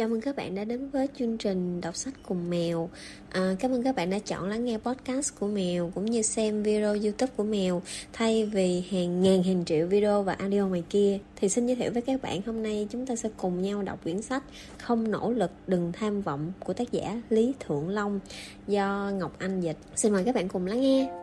Chào mừng các bạn đã đến với chương trình đọc sách cùng mèo. À, cảm ơn các bạn đã chọn lắng nghe podcast của mèo cũng như xem video YouTube của mèo thay vì hàng ngàn hàng triệu video và audio ngoài kia. Thì xin giới thiệu với các bạn hôm nay chúng ta sẽ cùng nhau đọc quyển sách Không nỗ lực đừng tham vọng của tác giả Lý Thượng Long do Ngọc Anh dịch. Xin mời các bạn cùng lắng nghe.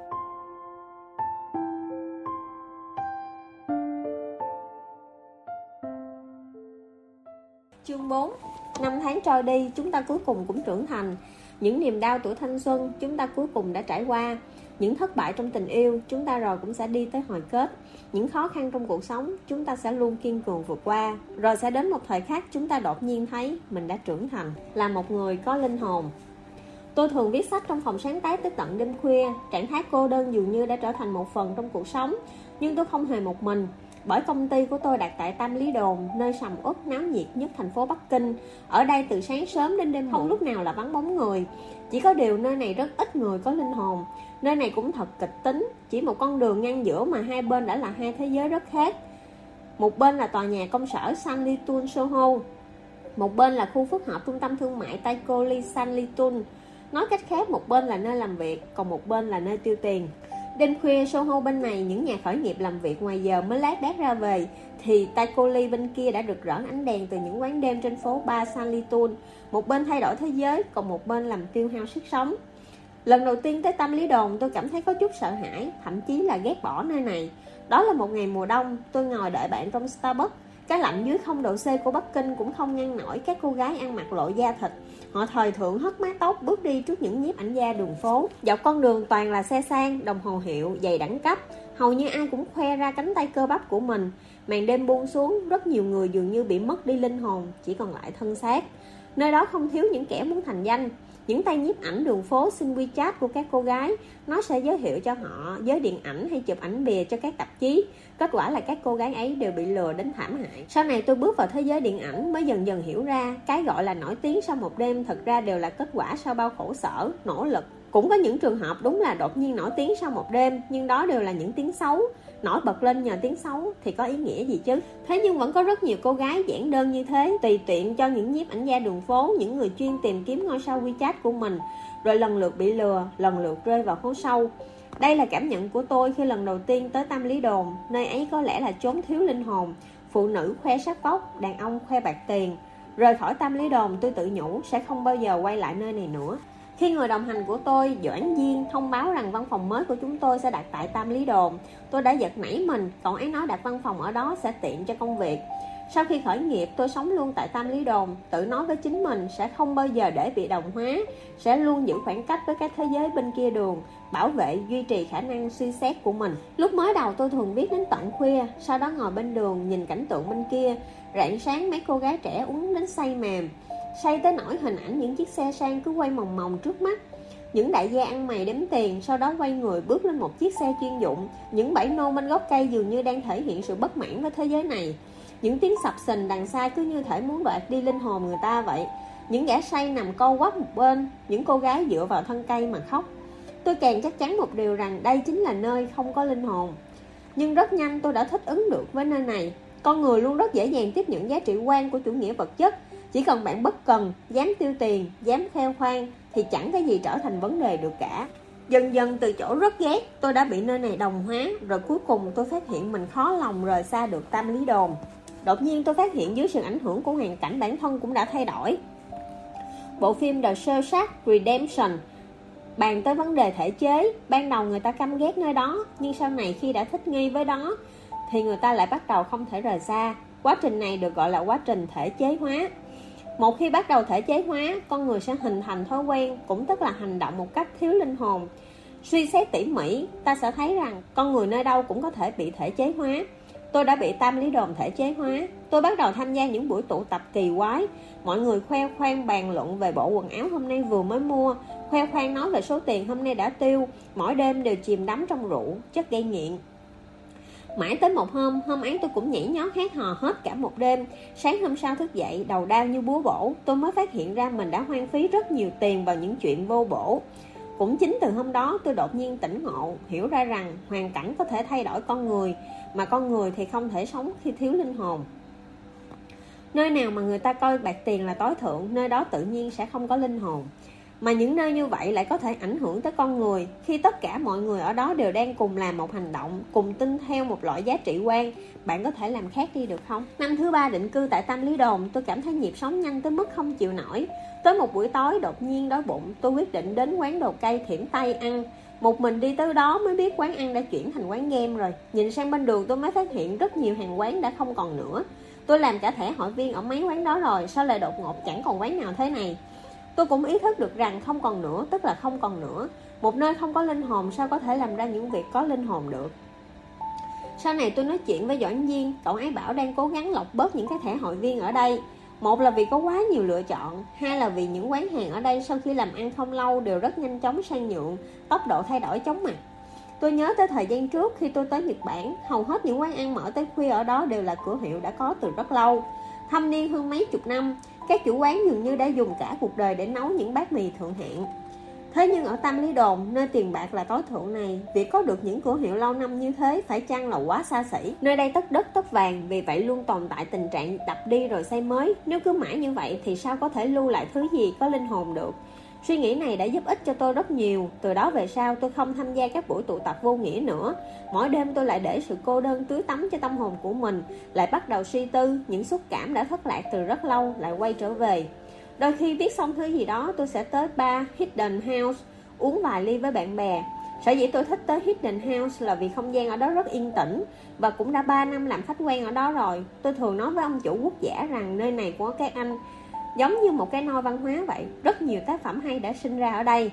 Trôi đi, chúng ta cuối cùng cũng trưởng thành. Những niềm đau tuổi thanh xuân, chúng ta cuối cùng đã trải qua. Những thất bại trong tình yêu, chúng ta rồi cũng sẽ đi tới hồi kết. Những khó khăn trong cuộc sống, chúng ta sẽ luôn kiên cường vượt qua. Rồi sẽ đến một thời khắc chúng ta đột nhiên thấy mình đã trưởng thành, là một người có linh hồn. Tôi thường viết sách trong phòng sáng tác tới tận đêm khuya, trạng thái cô đơn dường như đã trở thành một phần trong cuộc sống, nhưng tôi không hề một mình bởi công ty của tôi đặt tại Tam Lý Đồn, nơi sầm uất náo nhiệt nhất thành phố Bắc Kinh. Ở đây từ sáng sớm đến đêm không lúc nào là vắng bóng người. Chỉ có điều nơi này rất ít người có linh hồn. Nơi này cũng thật kịch tính, chỉ một con đường ngang giữa mà hai bên đã là hai thế giới rất khác. Một bên là tòa nhà công sở Sanlitun Soho, một bên là khu phức hợp trung tâm thương mại Taiko Li Sanlitun. Nói cách khác, một bên là nơi làm việc, còn một bên là nơi tiêu tiền. Đêm khuya Soho bên này những nhà khởi nghiệp làm việc ngoài giờ mới lát đác ra về thì Taikoli bên kia đã rực rỡ ánh đèn từ những quán đêm trên phố Ba Sanlitun. Một bên thay đổi thế giới, còn một bên làm tiêu hao sức sống. Lần đầu tiên tới Tâm Lý Đồn tôi cảm thấy có chút sợ hãi, thậm chí là ghét bỏ nơi này. Đó là một ngày mùa đông, tôi ngồi đợi bạn trong Starbucks. Cái lạnh dưới không độ C của Bắc Kinh cũng không ngăn nổi các cô gái ăn mặc lộ da thịt Họ thời thượng hất mái tóc bước đi trước những nhiếp ảnh gia đường phố. Dọc con đường toàn là xe sang, đồng hồ hiệu, giày đẳng cấp. Hầu như ai cũng khoe ra cánh tay cơ bắp của mình. Màn đêm buông xuống, rất nhiều người dường như bị mất đi linh hồn Chỉ còn lại thân xác. Nơi đó không thiếu những kẻ muốn thành danh những tay nhiếp ảnh đường phố xin WeChat của các cô gái. Nó sẽ giới thiệu cho họ giới điện ảnh hay chụp ảnh bìa cho các tạp chí. Kết quả là các cô gái ấy đều bị lừa đến thảm hại. Sau này tôi bước vào thế giới điện ảnh mới dần dần hiểu ra Cái gọi là nổi tiếng sau một đêm thật ra đều là kết quả sau bao khổ sở, nỗ lực. Cũng có những trường hợp đúng là đột nhiên nổi tiếng sau một đêm Nhưng đó đều là những tiếng xấu nổi bật lên nhờ tiếng xấu thì có ý nghĩa gì chứ? Thế nhưng vẫn có rất nhiều cô gái giản đơn như thế tùy tiện cho những nhiếp ảnh gia đường phố những người chuyên tìm kiếm ngôi sao WeChat của mình. Rồi lần lượt bị lừa lần lượt rơi vào hố sâu. Đây là cảm nhận của tôi khi lần đầu tiên tới Tam Lý Đồn. Nơi ấy có lẽ là chốn thiếu linh hồn. Phụ nữ khoe sắc vóc, đàn ông khoe bạc tiền. Rời khỏi Tam Lý Đồn tôi tự nhủ sẽ không bao giờ quay lại nơi này nữa khi người đồng hành của tôi, Doãn Duyên, thông báo rằng văn phòng mới của chúng tôi sẽ đặt tại Tam Lý Đồn, tôi đã giật nảy mình, cậu ấy nói đặt văn phòng ở đó sẽ tiện cho công việc. Sau khi khởi nghiệp, tôi sống luôn tại Tam Lý Đồn, tự nói với chính mình sẽ không bao giờ để bị đồng hóa, sẽ luôn giữ khoảng cách với các thế giới bên kia đường, bảo vệ, duy trì khả năng suy xét của mình. Lúc mới đầu tôi thường viết đến tận khuya, sau đó ngồi bên đường nhìn cảnh tượng bên kia, rạng sáng mấy cô gái trẻ uống đến say mềm say tới nỗi hình ảnh những chiếc xe sang cứ quay mòng mòng trước mắt. Những đại gia ăn mày đếm tiền, sau đó quay người bước lên một chiếc xe chuyên dụng. Những bãi nô bên gốc cây dường như đang thể hiện sự bất mãn với thế giới này. Những tiếng sập sình đằng xa cứ như thể muốn đoạt đi linh hồn người ta vậy. Những gã say nằm co quắp một bên, những cô gái dựa vào thân cây mà khóc. Tôi càng chắc chắn một điều rằng đây chính là nơi không có linh hồn. Nhưng rất nhanh tôi đã thích ứng được với nơi này. Con người luôn rất dễ dàng tiếp nhận giá trị quan của chủ nghĩa vật chất chỉ cần bạn bất cần, dám tiêu tiền, dám theo khoan Thì chẳng cái gì trở thành vấn đề được cả. Dần dần từ chỗ rất ghét Tôi đã bị nơi này đồng hóa Rồi cuối cùng tôi phát hiện mình khó lòng rời xa được tam lý đồn. Đột nhiên tôi phát hiện dưới sự ảnh hưởng của hoàn cảnh bản thân cũng đã thay đổi. Bộ phim The Shawshank Redemption Bàn tới vấn đề thể chế. Ban đầu người ta căm ghét nơi đó Nhưng sau này khi đã thích nghi với đó Thì người ta lại bắt đầu không thể rời xa. Quá trình này được gọi là quá trình thể chế hóa một khi bắt đầu thể chế hóa, con người sẽ hình thành thói quen, cũng tức là hành động một cách thiếu linh hồn. Suy xét tỉ mỉ, ta sẽ thấy rằng con người nơi đâu cũng có thể bị thể chế hóa. Tôi đã bị tam lý đồn thể chế hóa. Tôi bắt đầu tham gia những buổi tụ tập kỳ quái. Mọi người khoe khoang bàn luận về bộ quần áo hôm nay vừa mới mua, khoe khoang nói về số tiền hôm nay đã tiêu, mỗi đêm đều chìm đắm trong rượu, chất gây nghiện. Mãi tới một hôm, hôm ấy tôi cũng nhảy nhót hát hò hết cả một đêm. Sáng hôm sau thức dậy, đầu đau như búa bổ Tôi mới phát hiện ra mình đã hoang phí rất nhiều tiền vào những chuyện vô bổ. Cũng chính từ hôm đó tôi đột nhiên tỉnh ngộ Hiểu ra rằng hoàn cảnh có thể thay đổi con người Mà con người thì không thể sống khi thiếu linh hồn. Nơi nào mà người ta coi bạc tiền là tối thượng nơi đó tự nhiên sẽ không có linh hồn mà những nơi như vậy lại có thể ảnh hưởng tới con người, khi tất cả mọi người ở đó đều đang cùng làm một hành động, cùng tin theo một loại giá trị quan. Bạn có thể làm khác đi được không? Năm thứ ba định cư tại tam lý đồn, tôi cảm thấy nhịp sống nhanh tới mức không chịu nổi. Tới một buổi tối, đột nhiên đói bụng, tôi quyết định đến quán đồ cây thiểm tay ăn. Một mình đi tới đó mới biết quán ăn đã chuyển thành quán game rồi. Nhìn sang bên đường tôi mới phát hiện rất nhiều hàng quán đã không còn nữa. Tôi làm cả thẻ hội viên ở mấy quán đó rồi, sao lại đột ngột chẳng còn quán nào thế này? Tôi cũng ý thức được rằng không còn nữa, tức là không còn nữa. Một nơi không có linh hồn sao có thể làm ra những việc có linh hồn được? Sau này tôi nói chuyện với Doãn Viên Cậu ấy bảo đang cố gắng lọc bớt những cái thẻ hội viên ở đây. Một là vì có quá nhiều lựa chọn, Hai là vì những quán hàng ở đây sau khi làm ăn không lâu Đều rất nhanh chóng sang nhượng, Tốc độ thay đổi chóng mặt. Tôi nhớ tới thời gian trước khi tôi tới Nhật Bản, Hầu hết những quán ăn mở tới khuya ở đó đều là cửa hiệu đã có từ rất lâu. Thâm niên hơn mấy chục năm các chủ quán dường như đã dùng cả cuộc đời để nấu những bát mì thượng hạng Thế nhưng ở Tam Lý Đồn, nơi tiền bạc là tối thượng này, việc có được những cửa hiệu lâu năm như thế phải chăng là quá xa xỉ. Nơi đây tất đất tất vàng, vì vậy luôn tồn tại tình trạng đập đi rồi xây mới. Nếu cứ mãi như vậy thì sao có thể lưu lại thứ gì có linh hồn được. Suy nghĩ này đã giúp ích cho tôi rất nhiều. Từ đó về sau, tôi không tham gia các buổi tụ tập vô nghĩa nữa. Mỗi đêm tôi lại để sự cô đơn tưới tắm cho tâm hồn của mình, Lại bắt đầu suy tư, Những xúc cảm đã thất lạc từ rất lâu Lại quay trở về. Đôi khi viết xong thứ gì đó, tôi sẽ tới bar Hidden House, Uống vài ly với bạn bè. Sở dĩ tôi thích tới Hidden House là vì không gian ở đó rất yên tĩnh Và cũng đã 3 năm làm khách quen ở đó rồi. Tôi thường nói với ông chủ quốc giả rằng nơi này của các anh Giống như một cái nôi văn hóa vậy, Rất nhiều tác phẩm hay đã sinh ra ở đây.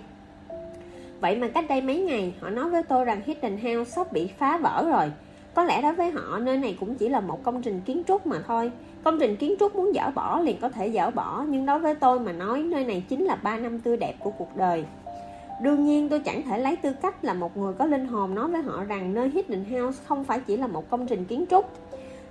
Vậy mà cách đây mấy ngày, Họ nói với tôi rằng Hidden House sắp bị phá vỡ rồi. Có lẽ đối với họ, nơi này cũng chỉ là một công trình kiến trúc mà thôi. Công trình kiến trúc muốn dỡ bỏ liền có thể dỡ bỏ, Nhưng đối với tôi mà nói, nơi này chính là 3 năm tươi đẹp của cuộc đời. Đương nhiên, tôi chẳng thể lấy tư cách là một người có linh hồn nói với họ rằng nơi Hidden House không phải chỉ là một công trình kiến trúc.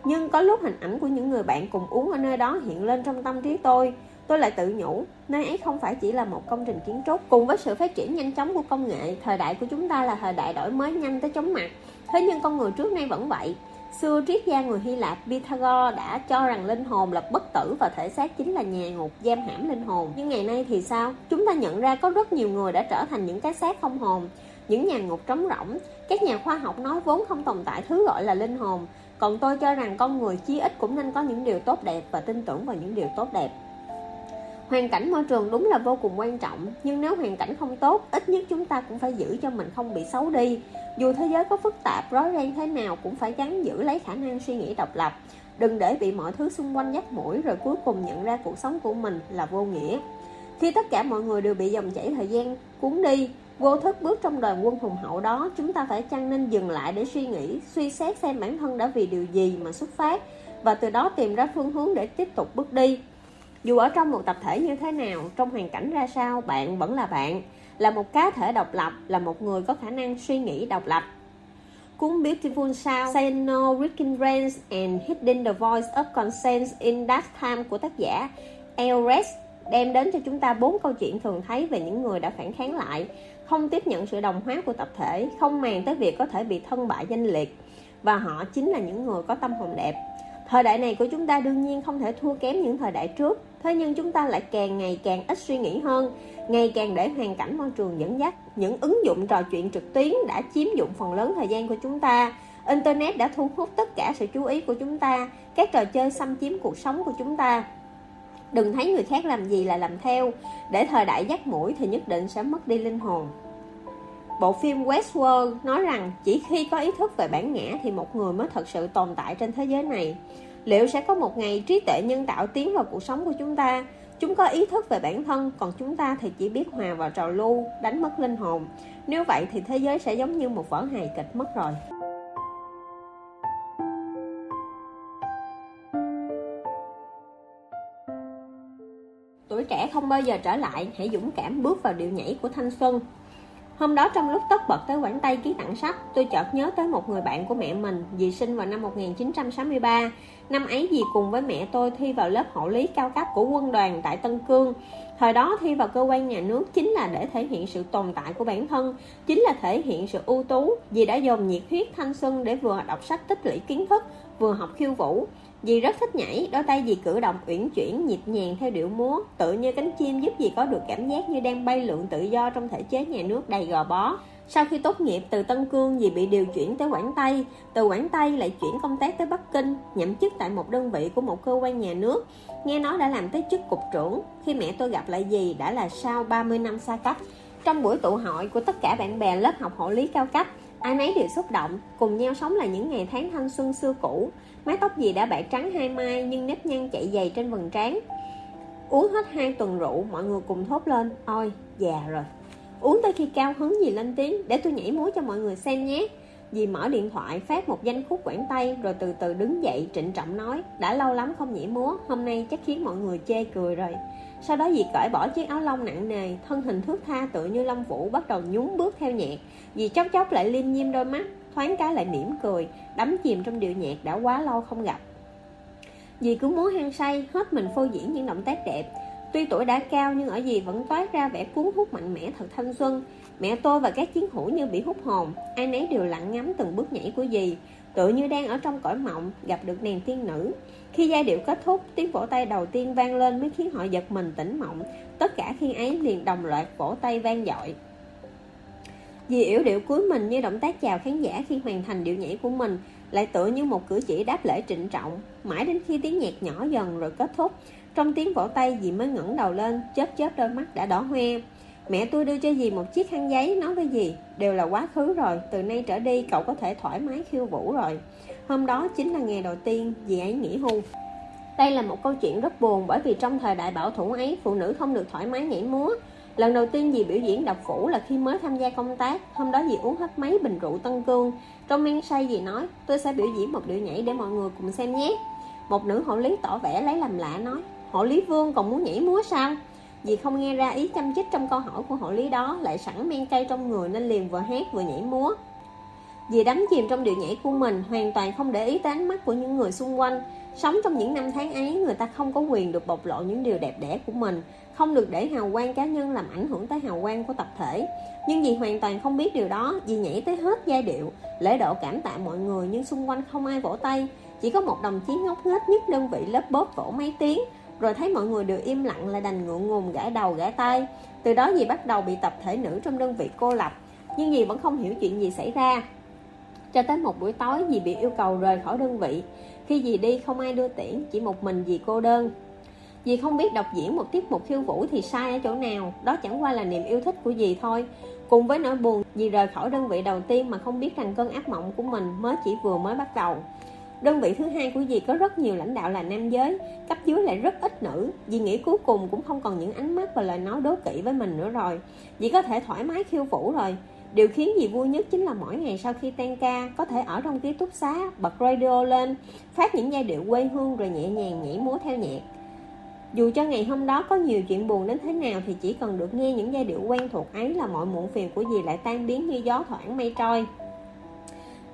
Nhưng có lúc hình ảnh của những người bạn cùng uống ở nơi đó hiện lên trong tâm trí tôi Tôi lại tự nhủ, nơi ấy không phải chỉ là một công trình kiến trúc Cùng với sự phát triển nhanh chóng của công nghệ Thời đại của chúng ta là thời đại đổi mới nhanh tới chóng mặt Thế nhưng con người trước nay vẫn vậy Xưa triết gia người Hy Lạp Pythagore đã cho rằng linh hồn là bất tử và thể xác chính là nhà ngục giam hãm linh hồn. Nhưng ngày nay thì sao? Chúng ta nhận ra có rất nhiều người đã trở thành những cái xác không hồn, những nhà ngục trống rỗng. Các nhà khoa học nói vốn không tồn tại thứ gọi là linh hồn. Còn tôi cho rằng con người chí ít cũng nên có những điều tốt đẹp và tin tưởng vào những điều tốt đẹp. Hoàn cảnh môi trường đúng là vô cùng quan trọng Nhưng nếu hoàn cảnh không tốt Ít nhất chúng ta cũng phải giữ cho mình không bị xấu đi. Dù thế giới có phức tạp, rối ren thế nào Cũng phải gắn giữ lấy khả năng suy nghĩ độc lập. Đừng để bị mọi thứ xung quanh dắt mũi Rồi cuối cùng nhận ra cuộc sống của mình là vô nghĩa. Khi tất cả mọi người đều bị dòng chảy thời gian cuốn đi Vô thức bước trong đoàn quân hùng hậu đó Chúng ta phải chăng nên dừng lại để suy nghĩ Suy xét xem bản thân đã vì điều gì mà xuất phát Và từ đó tìm ra phương hướng để tiếp tục bước đi. Dù ở trong một tập thể như thế nào, trong hoàn cảnh ra sao, bạn vẫn là bạn, là một cá thể độc lập, là một người có khả năng suy nghĩ độc lập. Cuốn Beautiful Sound, Say No, Ricky Rains and Hidden the Voice of Consent in dark Time của tác giả Elres đem đến cho chúng ta bốn câu chuyện thường thấy về những người đã phản kháng lại, không tiếp nhận sự đồng hóa của tập thể, không màng tới việc có thể bị thân bại danh liệt, và họ chính là những người có tâm hồn đẹp. Thời đại này của chúng ta đương nhiên không thể thua kém những thời đại trước, thế nhưng chúng ta lại càng ngày càng ít suy nghĩ hơn, ngày càng để hoàn cảnh môi trường dẫn dắt. Những ứng dụng trò chuyện trực tuyến đã chiếm dụng phần lớn thời gian của chúng ta. Internet đã thu hút tất cả sự chú ý của chúng ta, các trò chơi xâm chiếm cuộc sống của chúng ta. Đừng thấy người khác làm gì là làm theo, để thời đại dắt mũi thì nhất định sẽ mất đi linh hồn. Bộ phim Westworld nói rằng chỉ khi có ý thức về bản ngã thì một người mới thật sự tồn tại trên thế giới này. Liệu sẽ có một ngày trí tuệ nhân tạo tiến vào cuộc sống của chúng ta? Chúng có ý thức về bản thân, còn chúng ta thì chỉ biết hòa vào trào lưu, đánh mất linh hồn. Nếu vậy thì thế giới sẽ giống như một vở hài kịch mất rồi. Không bao giờ trở lại, hãy dũng cảm bước vào điệu nhảy của thanh xuân. Hôm đó trong lúc tất bật tới quảng Tây ký tặng sách, tôi chợt nhớ tới một người bạn của mẹ mình, dì sinh vào năm 1963. Năm ấy dì cùng với mẹ tôi thi vào lớp hộ lý cao cấp của quân đoàn tại Tân Cương. Thời đó thi vào cơ quan nhà nước chính là để thể hiện sự tồn tại của bản thân, chính là thể hiện sự ưu tú. Dì đã dồn nhiệt huyết thanh xuân để vừa đọc sách tích lũy kiến thức, vừa học khiêu vũ Dì rất thích nhảy, đôi tay dì cử động uyển chuyển, nhịp nhàng theo điệu múa, tự như cánh chim giúp dì có được cảm giác như đang bay lượn tự do trong thể chế nhà nước đầy gò bó. Sau khi tốt nghiệp từ Tân Cương, dì bị điều chuyển tới Quảng Tây, từ Quảng Tây lại chuyển công tác tới Bắc Kinh, nhậm chức tại một đơn vị của một cơ quan nhà nước. Nghe nói đã làm tới chức cục trưởng, khi mẹ tôi gặp lại dì đã là sau 30 năm xa cách. Trong buổi tụ hội của tất cả bạn bè lớp học hộ lý cao cấp, ai nấy đều xúc động, cùng nhau sống lại những ngày tháng thanh xuân xưa cũ. Mái tóc dì đã bạc trắng hai mai nhưng nếp nhăn chạy dày trên vầng trán. Uống hết hai tuần rượu, mọi người cùng thốt lên, ôi, già rồi. Uống tới khi cao hứng gì lên tiếng Để tôi nhảy múa cho mọi người xem nhé Dì mở điện thoại phát một danh khúc quảng tây Rồi từ từ đứng dậy trịnh trọng nói Đã lâu lắm không nhảy múa Hôm nay chắc khiến mọi người chê cười rồi Sau đó dì cởi bỏ chiếc áo lông nặng nề Thân hình thước tha tựa như Long Vũ Bắt đầu nhún bước theo nhạc Dì chốc chốc lại liêm nhiêm đôi mắt Thoáng cái lại mỉm cười, Đắm chìm trong điệu nhạc đã quá lâu không gặp. Dì cứ muốn hăng say, Hết mình phô diễn những động tác đẹp. Tuy tuổi đã cao nhưng ở dì vẫn toát ra vẻ cuốn hút mạnh mẽ thật thanh xuân. Mẹ tôi và các chiến hữu như bị hút hồn, Ai nấy đều lặng ngắm từng bước nhảy của dì. Tự như đang ở trong cõi mộng, gặp được nàng tiên nữ. Khi giai điệu kết thúc, Tiếng vỗ tay đầu tiên vang lên mới khiến họ giật mình tỉnh mộng. Tất cả khi ấy liền đồng loạt vỗ tay vang dội. Dì yếu điệu cuối mình như động tác chào khán giả khi hoàn thành điệu nhảy của mình, Lại tựa như một cử chỉ đáp lễ trịnh trọng, Mãi đến khi tiếng nhạc nhỏ dần rồi kết thúc. Trong tiếng vỗ tay, dì mới ngẩng đầu lên, Chớp chớp đôi mắt đã đỏ hoe. Mẹ tôi đưa cho dì một chiếc khăn giấy, Nói với dì, đều là quá khứ rồi, Từ nay trở đi cậu có thể thoải mái khiêu vũ rồi. Hôm đó chính là ngày đầu tiên Dì ấy nghỉ hưu. Đây là một câu chuyện rất buồn Bởi vì trong thời đại bảo thủ ấy, Phụ nữ không được thoải mái nhảy múa. Lần đầu tiên dì biểu diễn đọc phủ là khi mới tham gia công tác. Hôm đó dì uống hết mấy bình rượu Tân Cương. Trong men say dì nói, Tôi sẽ biểu diễn một điệu nhảy để mọi người cùng xem nhé. Một nữ hộ lý tỏ vẻ lấy làm lạ nói, Hộ lý vương còn muốn nhảy múa sao? Dì không nghe ra ý chăm chích trong câu hỏi của hộ lý đó, Lại sẵn men cây trong người nên liền vừa hát vừa nhảy múa. Dì đắm chìm trong điệu nhảy của mình, Hoàn toàn không để ý tới ánh mắt của những người xung quanh. Sống trong những năm tháng ấy, Người ta không có quyền được bộc lộ những điều đẹp đẽ của mình. Không được để hào quang cá nhân làm ảnh hưởng tới hào quang của tập thể. Nhưng vì hoàn toàn không biết điều đó Vì nhảy tới hết giai điệu, Lễ độ cảm tạ mọi người Nhưng xung quanh không ai vỗ tay. Chỉ có một đồng chí ngốc nghếch nhất đơn vị lớp bóp vỗ mấy tiếng, rồi thấy mọi người đều im lặng lại đành ngượng ngùng gãi đầu gãi tay. Từ đó dì bắt đầu bị tập thể nữ trong đơn vị cô lập, Nhưng dì vẫn không hiểu chuyện gì xảy ra. Cho tới một buổi tối, dì bị yêu cầu rời khỏi đơn vị. Khi dì đi, không ai đưa tiễn, Chỉ một mình dì cô đơn. Dì không biết đọc diễn một tiết mục khiêu vũ thì sai ở chỗ nào, Đó chẳng qua là niềm yêu thích của dì thôi. Cùng với nỗi buồn, Dì rời khỏi đơn vị đầu tiên mà không biết rằng cơn ác mộng của mình mới chỉ vừa mới bắt đầu. Đơn vị thứ hai của dì có rất nhiều lãnh đạo là nam giới, Cấp dưới lại rất ít nữ. Dì nghĩ cuối cùng cũng không còn những ánh mắt và lời nói đố kỵ với mình nữa rồi. Dì có thể thoải mái khiêu vũ rồi. Điều khiến dì vui nhất chính là mỗi ngày sau khi tan ca, Có thể ở trong ký túc xá, Bật radio lên, Phát những giai điệu quê hương rồi nhẹ nhàng nhảy múa theo nhạc dù cho ngày hôm đó có nhiều chuyện buồn đến thế nào Thì chỉ cần được nghe những giai điệu quen thuộc ấy Là mọi muộn phiền của dì lại tan biến như gió thoảng mây trôi.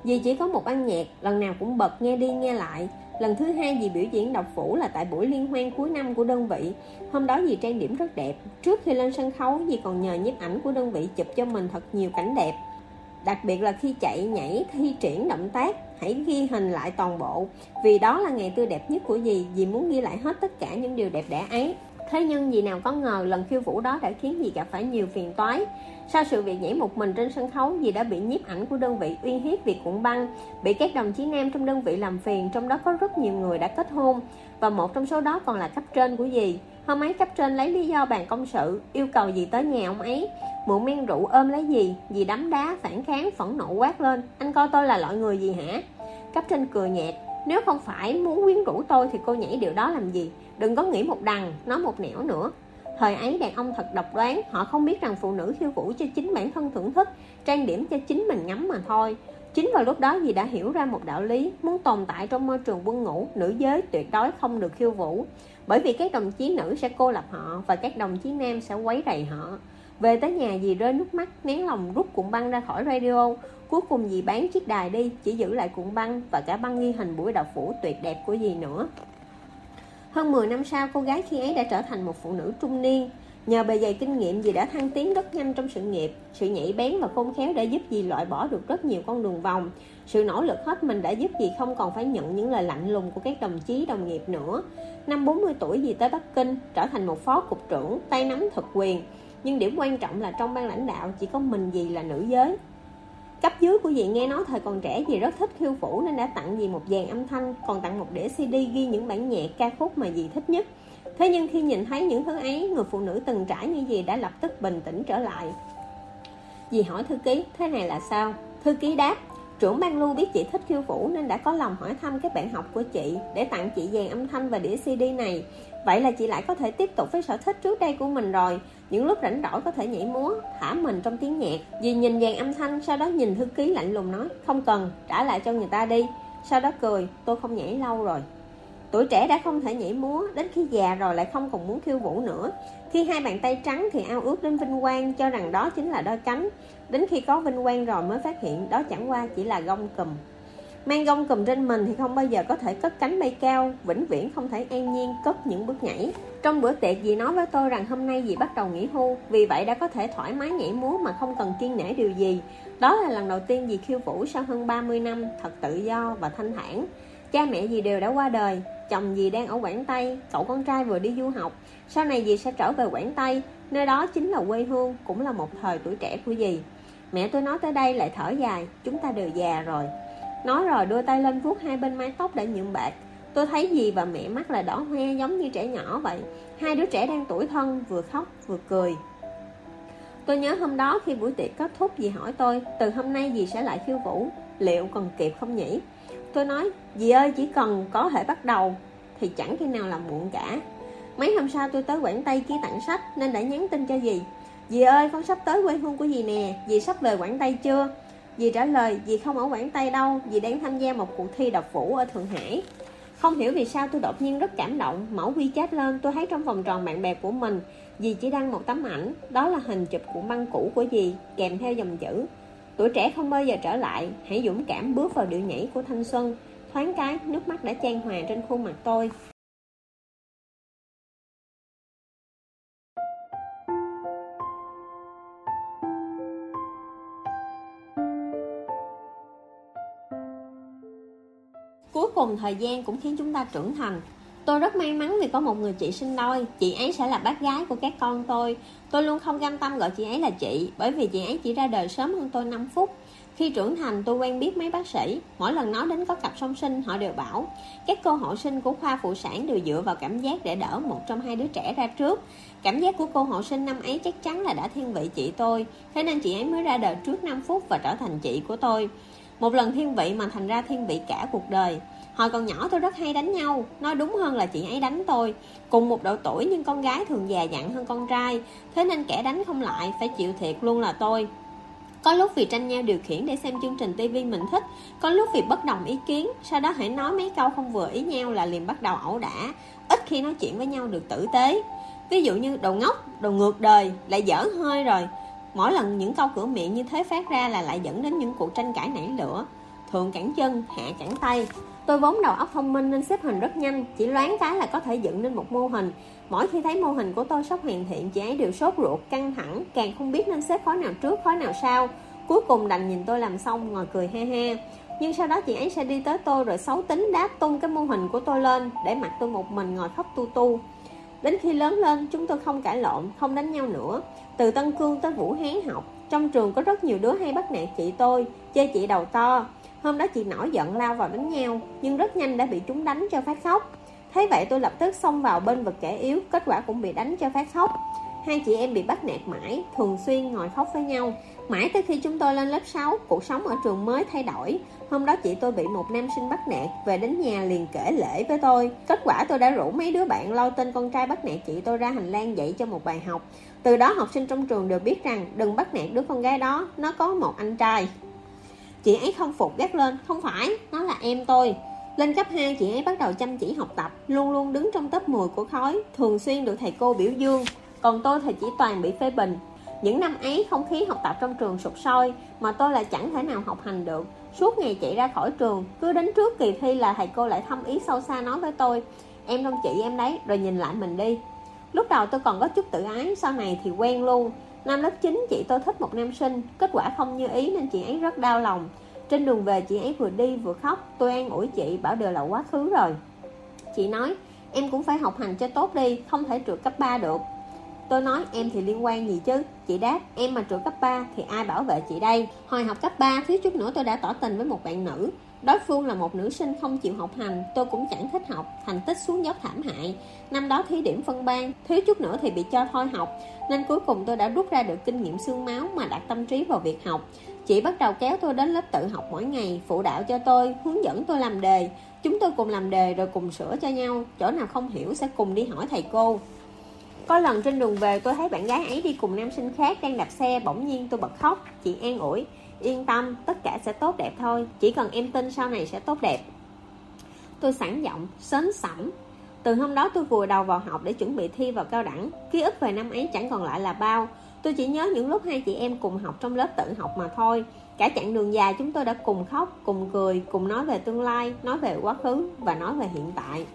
Dì chỉ có một ban nhạc, lần nào cũng bật nghe đi nghe lại. Lần thứ hai dì biểu diễn độc phủ là tại buổi liên hoan cuối năm của đơn vị. Hôm đó dì trang điểm rất đẹp. Trước khi lên sân khấu dì còn nhờ nhiếp ảnh của đơn vị chụp cho mình thật nhiều cảnh đẹp. Đặc biệt là khi chạy, nhảy, thi triển động tác. Hãy ghi hình lại toàn bộ. Vì đó là ngày tươi đẹp nhất của dì Dì muốn ghi lại hết tất cả những điều đẹp đẽ ấy. Thế nhưng dì nào có ngờ lần khiêu vũ đó đã khiến dì gặp phải nhiều phiền toái. Sau sự việc nhảy một mình trên sân khấu, Dì đã bị nhiếp ảnh của đơn vị uy hiếp việc cuộn băng, Bị các đồng chí nam trong đơn vị làm phiền, Trong đó có rất nhiều người đã kết hôn. Và một trong số đó còn là cấp trên của dì. Hôm ấy cấp trên lấy lý do bàn công sự, Yêu cầu gì tới nhà ông ấy. Mượn men rượu ôm lấy gì Dì đấm đá phản kháng, phẫn nộ quát lên. Anh coi tôi là loại người gì hả? Cấp trên cười nhạt. Nếu không phải muốn quyến rũ tôi thì cô nhảy điều đó làm gì? Đừng có nghĩ một đằng, Nói một nẻo nữa. Thời ấy đàn ông thật độc đoán, Họ không biết rằng phụ nữ khiêu vũ cho chính bản thân thưởng thức, Trang điểm cho chính mình ngắm mà thôi. Chính vào lúc đó dì đã hiểu ra một đạo lý, Muốn tồn tại trong môi trường quân ngũ, Nữ giới tuyệt đối không được khiêu vũ. Bởi vì các đồng chí nữ sẽ cô lập họ Và các đồng chí nam sẽ quấy rầy họ. Về tới nhà dì rơi nước mắt Nén lòng rút cuộn băng ra khỏi radio. Cuối cùng dì bán chiếc đài đi Chỉ giữ lại cuộn băng Và cả băng ghi hình buổi đậu phủ tuyệt đẹp của dì nữa. Hơn 10 năm sau, cô gái khi ấy đã trở thành một phụ nữ trung niên. Nhờ bề dày kinh nghiệm dì đã thăng tiến rất nhanh trong sự nghiệp. Sự nhảy bén và khôn khéo đã giúp dì loại bỏ được rất nhiều con đường vòng. Sự nỗ lực hết mình đã giúp dì không còn phải nhận những lời lạnh lùng của các đồng chí đồng nghiệp nữa Năm 40 tuổi dì tới Bắc Kinh trở thành một phó cục trưởng tay nắm thực quyền Nhưng điểm quan trọng là trong ban lãnh đạo chỉ có mình dì là nữ giới Cấp dưới của dì nghe nói thời còn trẻ dì rất thích khiêu vũ nên đã tặng dì một dàn âm thanh Còn tặng một đĩa CD ghi những bản nhạc ca khúc mà dì thích nhất Thế nhưng khi nhìn thấy những thứ ấy, người phụ nữ từng trải như gì đã lập tức bình tĩnh trở lại. Dì hỏi thư ký, thế này là sao? Thư ký đáp, trưởng ban lưu biết chị thích khiêu vũ nên đã có lòng hỏi thăm các bạn học của chị để tặng chị dàn âm thanh và đĩa CD này. Vậy là chị lại có thể tiếp tục với sở thích trước đây của mình rồi. Những lúc rảnh rỗi có thể nhảy múa, thả mình trong tiếng nhạc. Dì nhìn dàn âm thanh, sau đó nhìn thư ký lạnh lùng nói, không cần, trả lại cho người ta đi. Sau đó cười, tôi không nhảy lâu rồi. Tuổi trẻ đã không thể nhảy múa, đến khi già rồi lại không còn muốn khiêu vũ nữa. Khi hai bàn tay trắng thì ao ước đến vinh quang, cho rằng đó chính là đôi cánh. Đến khi có vinh quang rồi mới phát hiện đó chẳng qua chỉ là gông cùm. Mang gông cùm trên mình thì không bao giờ có thể cất cánh bay cao, vĩnh viễn không thể an nhiên cất những bước nhảy. Trong bữa tiệc dì nói với tôi rằng hôm nay dì bắt đầu nghỉ hưu, vì vậy đã có thể thoải mái nhảy múa mà không cần kiên nể điều gì. Đó là lần đầu tiên dì khiêu vũ sau hơn 30 năm, thật tự do và thanh thản. Cha mẹ dì đều đã qua đời, chồng dì đang ở Quảng Tây, cậu con trai vừa đi du học. Sau này dì sẽ trở về Quảng Tây, nơi đó chính là quê hương, cũng là một thời tuổi trẻ của dì. Mẹ tôi nói tới đây lại thở dài, chúng ta đều già rồi. Nói rồi đưa tay lên vuốt hai bên mái tóc đã nhuộm bạc. Tôi thấy dì và mẹ mắt là đỏ hoe giống như trẻ nhỏ vậy. Hai đứa trẻ đang tuổi thân, vừa khóc vừa cười. Tôi nhớ hôm đó khi buổi tiệc kết thúc dì hỏi tôi, từ hôm nay dì sẽ lại khiêu vũ, liệu còn kịp không nhỉ? Tôi nói, dì ơi chỉ cần có thể bắt đầu Thì chẳng khi nào là muộn cả. Mấy hôm sau tôi tới Quảng Tây ký tặng sách Nên đã nhắn tin cho dì. Dì ơi con sắp tới quê hương của dì nè Dì sắp về Quảng Tây chưa? Dì trả lời dì không ở Quảng Tây đâu Dì đang tham gia một cuộc thi đọc vũ ở Thượng Hải. Không hiểu vì sao tôi đột nhiên rất cảm động mẫu quy chat lên tôi thấy trong vòng tròn bạn bè của mình Dì chỉ đăng một tấm ảnh Đó là hình chụp của băng cũ của dì Kèm theo dòng chữ. Tuổi trẻ không bao giờ trở lại. Hãy dũng cảm bước vào điệu nhảy của thanh xuân. Thoáng cái, nước mắt đã chan hòa trên khuôn mặt tôi. Cuối cùng, thời gian cũng khiến chúng ta trưởng thành. Tôi rất may mắn vì có một người chị sinh đôi. Chị ấy sẽ là bác gái của các con tôi. Tôi luôn không cam tâm gọi chị ấy là chị, Bởi vì chị ấy chỉ ra đời sớm hơn tôi 5 phút. Khi trưởng thành, tôi quen biết mấy bác sĩ. Mỗi lần nói đến có cặp song sinh, Họ đều bảo, Các cô hộ sinh của khoa phụ sản đều dựa vào cảm giác Để đỡ một trong hai đứa trẻ ra trước. Cảm giác của cô hộ sinh năm ấy chắc chắn là đã thiên vị chị tôi. Thế nên chị ấy mới ra đời trước 5 phút Và trở thành chị của tôi. Một lần thiên vị mà thành ra thiên vị cả cuộc đời. Hồi còn nhỏ tôi rất hay đánh nhau. Nói đúng hơn là chị ấy đánh tôi. Cùng một độ tuổi nhưng con gái thường già dặn hơn con trai. Thế nên kẻ đánh không lại Phải chịu thiệt luôn là tôi. Có lúc vì tranh nhau điều khiển để xem chương trình tivi mình thích. Có lúc vì bất đồng ý kiến. Sau đó hãy nói mấy câu không vừa ý nhau là liền bắt đầu ẩu đả. Ít khi nói chuyện với nhau được tử tế. Ví dụ như đồ ngốc, đồ ngược đời Lại dở hơi rồi. Mỗi lần những câu cửa miệng như thế phát ra là lại dẫn đến những cuộc tranh cãi nảy lửa. Thượng cản chân, hạ cản tay. Tôi vốn đầu óc thông minh nên xếp hình rất nhanh Chỉ loáng cái là có thể dựng nên một mô hình. Mỗi khi thấy mô hình của tôi sắp hoàn thiện Chị ấy đều sốt ruột, căng thẳng Càng không biết nên xếp khối nào trước, khối nào sau. Cuối cùng đành nhìn tôi làm xong ngồi cười ha ha Nhưng sau đó chị ấy sẽ đi tới tôi Rồi xấu tính đáp tung cái mô hình của tôi lên Để mặc tôi một mình ngồi khóc tu tu. Đến khi lớn lên, chúng tôi không cãi lộn, Không đánh nhau nữa. Từ Tân Cương tới Vũ Hán học, Trong trường có rất nhiều đứa hay bắt nạt chị tôi, Chê chị đầu to. Hôm đó chị nổi giận lao vào đánh nhau, Nhưng rất nhanh đã bị chúng đánh cho phát khóc. Thấy vậy tôi lập tức xông vào bên vực kẻ yếu, Kết quả cũng bị đánh cho phát khóc. Hai chị em bị bắt nạt mãi, Thường xuyên ngồi khóc với nhau. Mãi tới khi chúng tôi lên lớp 6 Cuộc sống ở trường mới thay đổi. Hôm đó chị tôi bị một nam sinh bắt nạt Về đến nhà liền kể lễ với tôi. Kết quả tôi đã rủ mấy đứa bạn lo tên con trai bắt nạt chị tôi ra hành lang dạy cho một bài học. Từ đó học sinh trong trường đều biết rằng Đừng bắt nạt đứa con gái đó Nó có một anh trai. Chị ấy không phục gắt lên Không phải, nó là em tôi. Lên cấp 2 chị ấy bắt đầu chăm chỉ học tập Luôn luôn đứng trong top 10 của khối Thường xuyên được thầy cô biểu dương. Còn tôi thì chỉ toàn bị phê bình. Những năm ấy, không khí học tập trong trường sụp sôi Mà tôi lại chẳng thể nào học hành được. Suốt ngày chạy ra khỏi trường, Cứ đến trước kỳ thi là thầy cô lại thâm ý sâu xa nói với tôi, Em không chị em đấy, Rồi nhìn lại mình đi. Lúc đầu tôi còn có chút tự ái, Sau này thì quen luôn. Năm lớp 9 chị tôi thích một nam sinh, Kết quả không như ý nên chị ấy rất đau lòng. Trên đường về, chị ấy vừa đi vừa khóc, Tôi an ủi chị, bảo đều là quá khứ rồi. Chị nói, Em cũng phải học hành cho tốt đi, Không thể trượt cấp 3 được. Tôi nói, em thì liên quan gì chứ? Chị đáp, em mà trượt cấp 3 thì ai bảo vệ chị đây? Hồi học cấp 3 thiếu chút nữa tôi đã tỏ tình với một bạn nữ. Đối phương là một nữ sinh không chịu học hành, Tôi cũng chẳng thích học, Thành tích xuống dốc thảm hại. Năm đó thí điểm phân ban, Thiếu chút nữa thì bị cho thôi học. Nên cuối cùng tôi đã rút ra được kinh nghiệm xương máu Mà đặt tâm trí vào việc học. Chị bắt đầu kéo tôi đến lớp tự học mỗi ngày, Phụ đạo cho tôi, Hướng dẫn tôi làm đề. Chúng tôi cùng làm đề rồi cùng sửa cho nhau. Chỗ nào không hiểu sẽ cùng đi hỏi thầy cô. Có lần trên đường về tôi thấy bạn gái ấy đi cùng nam sinh khác đang đạp xe Bỗng nhiên tôi bật khóc. Chị an ủi Yên tâm, tất cả sẽ tốt đẹp thôi. Chỉ cần em tin sau này sẽ tốt đẹp. Tôi sẵn giọng, sến sẩm Từ hôm đó tôi vùi đầu vào học để chuẩn bị thi vào cao đẳng. Ký ức về năm ấy chẳng còn lại là bao. Tôi chỉ nhớ những lúc hai chị em cùng học trong lớp tự học mà thôi. Cả chặng đường dài chúng tôi đã cùng khóc, cùng cười, cùng nói về tương lai, nói về quá khứ và nói về hiện tại.